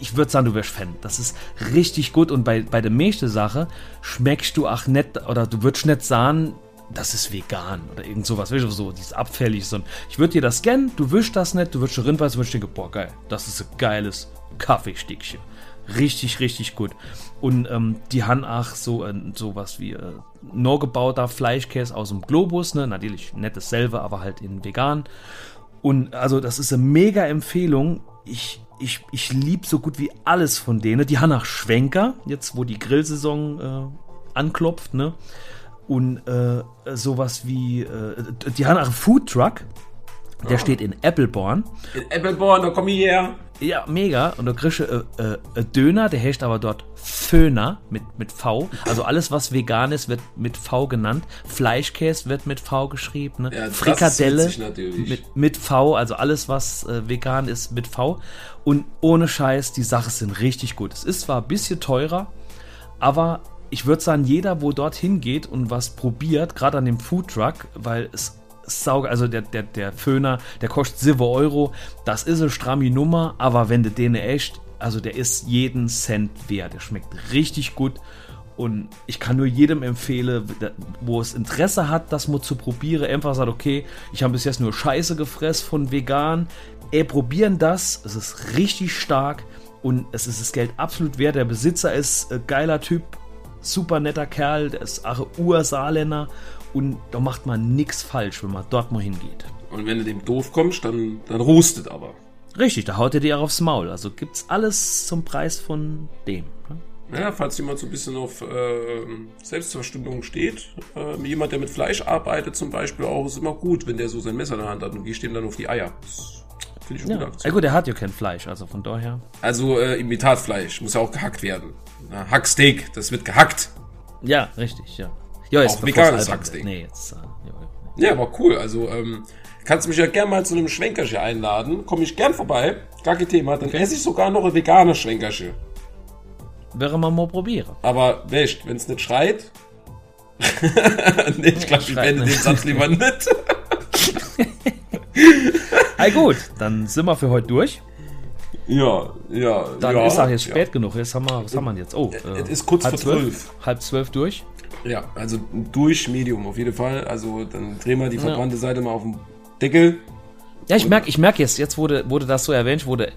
ich würde sagen, du wärst Fan. Das ist richtig gut und bei, bei der nächsten Sache schmeckst du auch nicht, oder du würdest nicht sagen, das ist vegan oder irgend sowas, weißt du, so, dieses abfällig, so. Ich würde dir das scannen, du wischst das nicht, du würdest Rindweiß, du würdest denken, boah, geil, das ist ein geiles Kaffeestickchen. Richtig, richtig gut. Und ähm, die haben auch so äh, sowas wie äh, nur gebauter Fleischkäse aus dem Globus, ne? Natürlich nicht dasselbe, aber halt in vegan. Und also, das ist eine mega Empfehlung. Ich, ich, ich liebe so gut wie alles von denen. Die haben auch Schwenker, jetzt wo die Grillsaison äh, anklopft, ne? Und äh, sowas wie, äh, die haben auch einen Foodtruck. Der oh. steht in Appleborn. In Appleborn, da komm ich her. Ja, mega. Und da kriegst du äh, äh, Döner, der heißt aber dort Föhner mit, mit V. Also alles, was vegan ist, wird mit V genannt. Fleischkäse wird mit V geschrieben. Ne? Ja, Frikadelle mit, mit V. Also alles, was äh, vegan ist, mit V. Und ohne Scheiß, die Sachen sind richtig gut. Es ist zwar ein bisschen teurer, aber ich würde sagen, jeder, wo dorthin geht und was probiert, gerade an dem Foodtruck, weil es sauge, also der, der, der Föhner, der kostet 7 Euro. Das ist eine stramme Nummer, aber wenn du den echt, also der ist jeden Cent wert. Der schmeckt richtig gut. Und ich kann nur jedem empfehlen, wo es Interesse hat, das mal zu probieren, einfach sagt, okay, ich habe bis jetzt nur Scheiße gefressen von vegan. Ey, probieren das. Es ist richtig stark und es ist das Geld absolut wert. Der Besitzer ist ein geiler Typ, super netter Kerl, der ist auch Ursaarländer und da macht man nichts falsch, wenn man dort mal hingeht. Und wenn du dem doof kommst, dann, dann rustet aber. Richtig, da haut er dir auch aufs Maul. Also gibt's alles zum Preis von dem. Ne? Ja, falls jemand so ein bisschen auf äh, Selbstverstümmelung steht, äh, jemand, der mit Fleisch arbeitet zum Beispiel auch, ist immer gut, wenn der so sein Messer in der Hand hat und die stehen dann auf die Eier. Das finde ich schon ja. gut. Ja gut, der hat ja kein Fleisch, also von daher. Also äh, Imitatfleisch, muss ja auch gehackt werden. Na, Hacksteak, das wird gehackt. Ja, richtig, ja. Ja, jetzt auch veganes Hacksteak. Nee, jetzt, äh, ja, ja, aber cool. Also, ähm, kannst du mich ja gerne mal zu einem Schwenkerchen einladen. Komme ich gern vorbei. Gar kein Thema. Dann esse ich sogar noch ein veganes Schwenkerchen. Wäre man mal probieren. Aber echt, wenn es nicht schreit. nee, ich glaube, ich wende den Satz lieber nicht. hey, gut, dann sind wir für heute durch. Ja, ja. Dann ja, ist auch jetzt spät ja. genug. Jetzt haben wir, was haben wir jetzt? Oh, äh, es ist kurz halb vor zwölf. Halb zwölf durch. Ja, also durch Medium auf jeden Fall. Also dann drehen wir die verbrannte ja. Seite mal auf den Deckel. Ja, ich merke ich merk jetzt, jetzt wurde, wurde das so erwähnt, wurde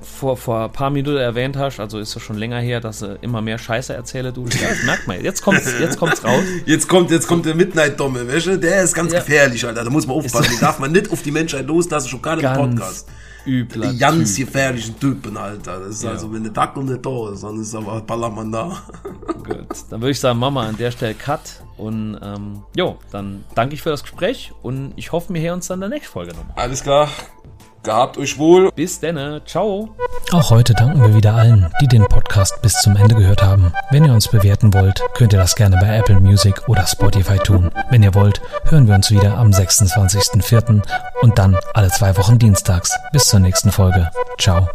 vor, vor ein paar Minuten erwähnt hast, also ist es schon länger her, dass du immer mehr Scheiße erzähle, du. Ja, merk mal, jetzt kommt's, jetzt kommt's raus. Jetzt kommt, jetzt kommt der Midnight-Domme, weißt? Der ist ganz ja. gefährlich, Alter. Da muss man aufpassen. Den darf man nicht auf die Menschheit loslassen, schon gar nicht im Podcast übler Die ganz typ. gefährlichen Typen, Alter. Das ist ja. also, wenn der Dackel nicht da ist, dann ist aber Ballermann da. Gut, dann würde ich sagen, Mama an der Stelle Cut. Und ähm, jo, dann danke ich für das Gespräch und ich hoffe, wir hören uns dann in der nächsten Folge nochmal. Alles klar. Gehabt euch wohl. Bis denne. Ciao. Auch heute danken wir wieder allen, die den Podcast bis zum Ende gehört haben. Wenn ihr uns bewerten wollt, könnt ihr das gerne bei Apple Music oder Spotify tun. Wenn ihr wollt, hören wir uns wieder am 26.04. und dann alle zwei Wochen dienstags. Bis zur nächsten Folge. Ciao.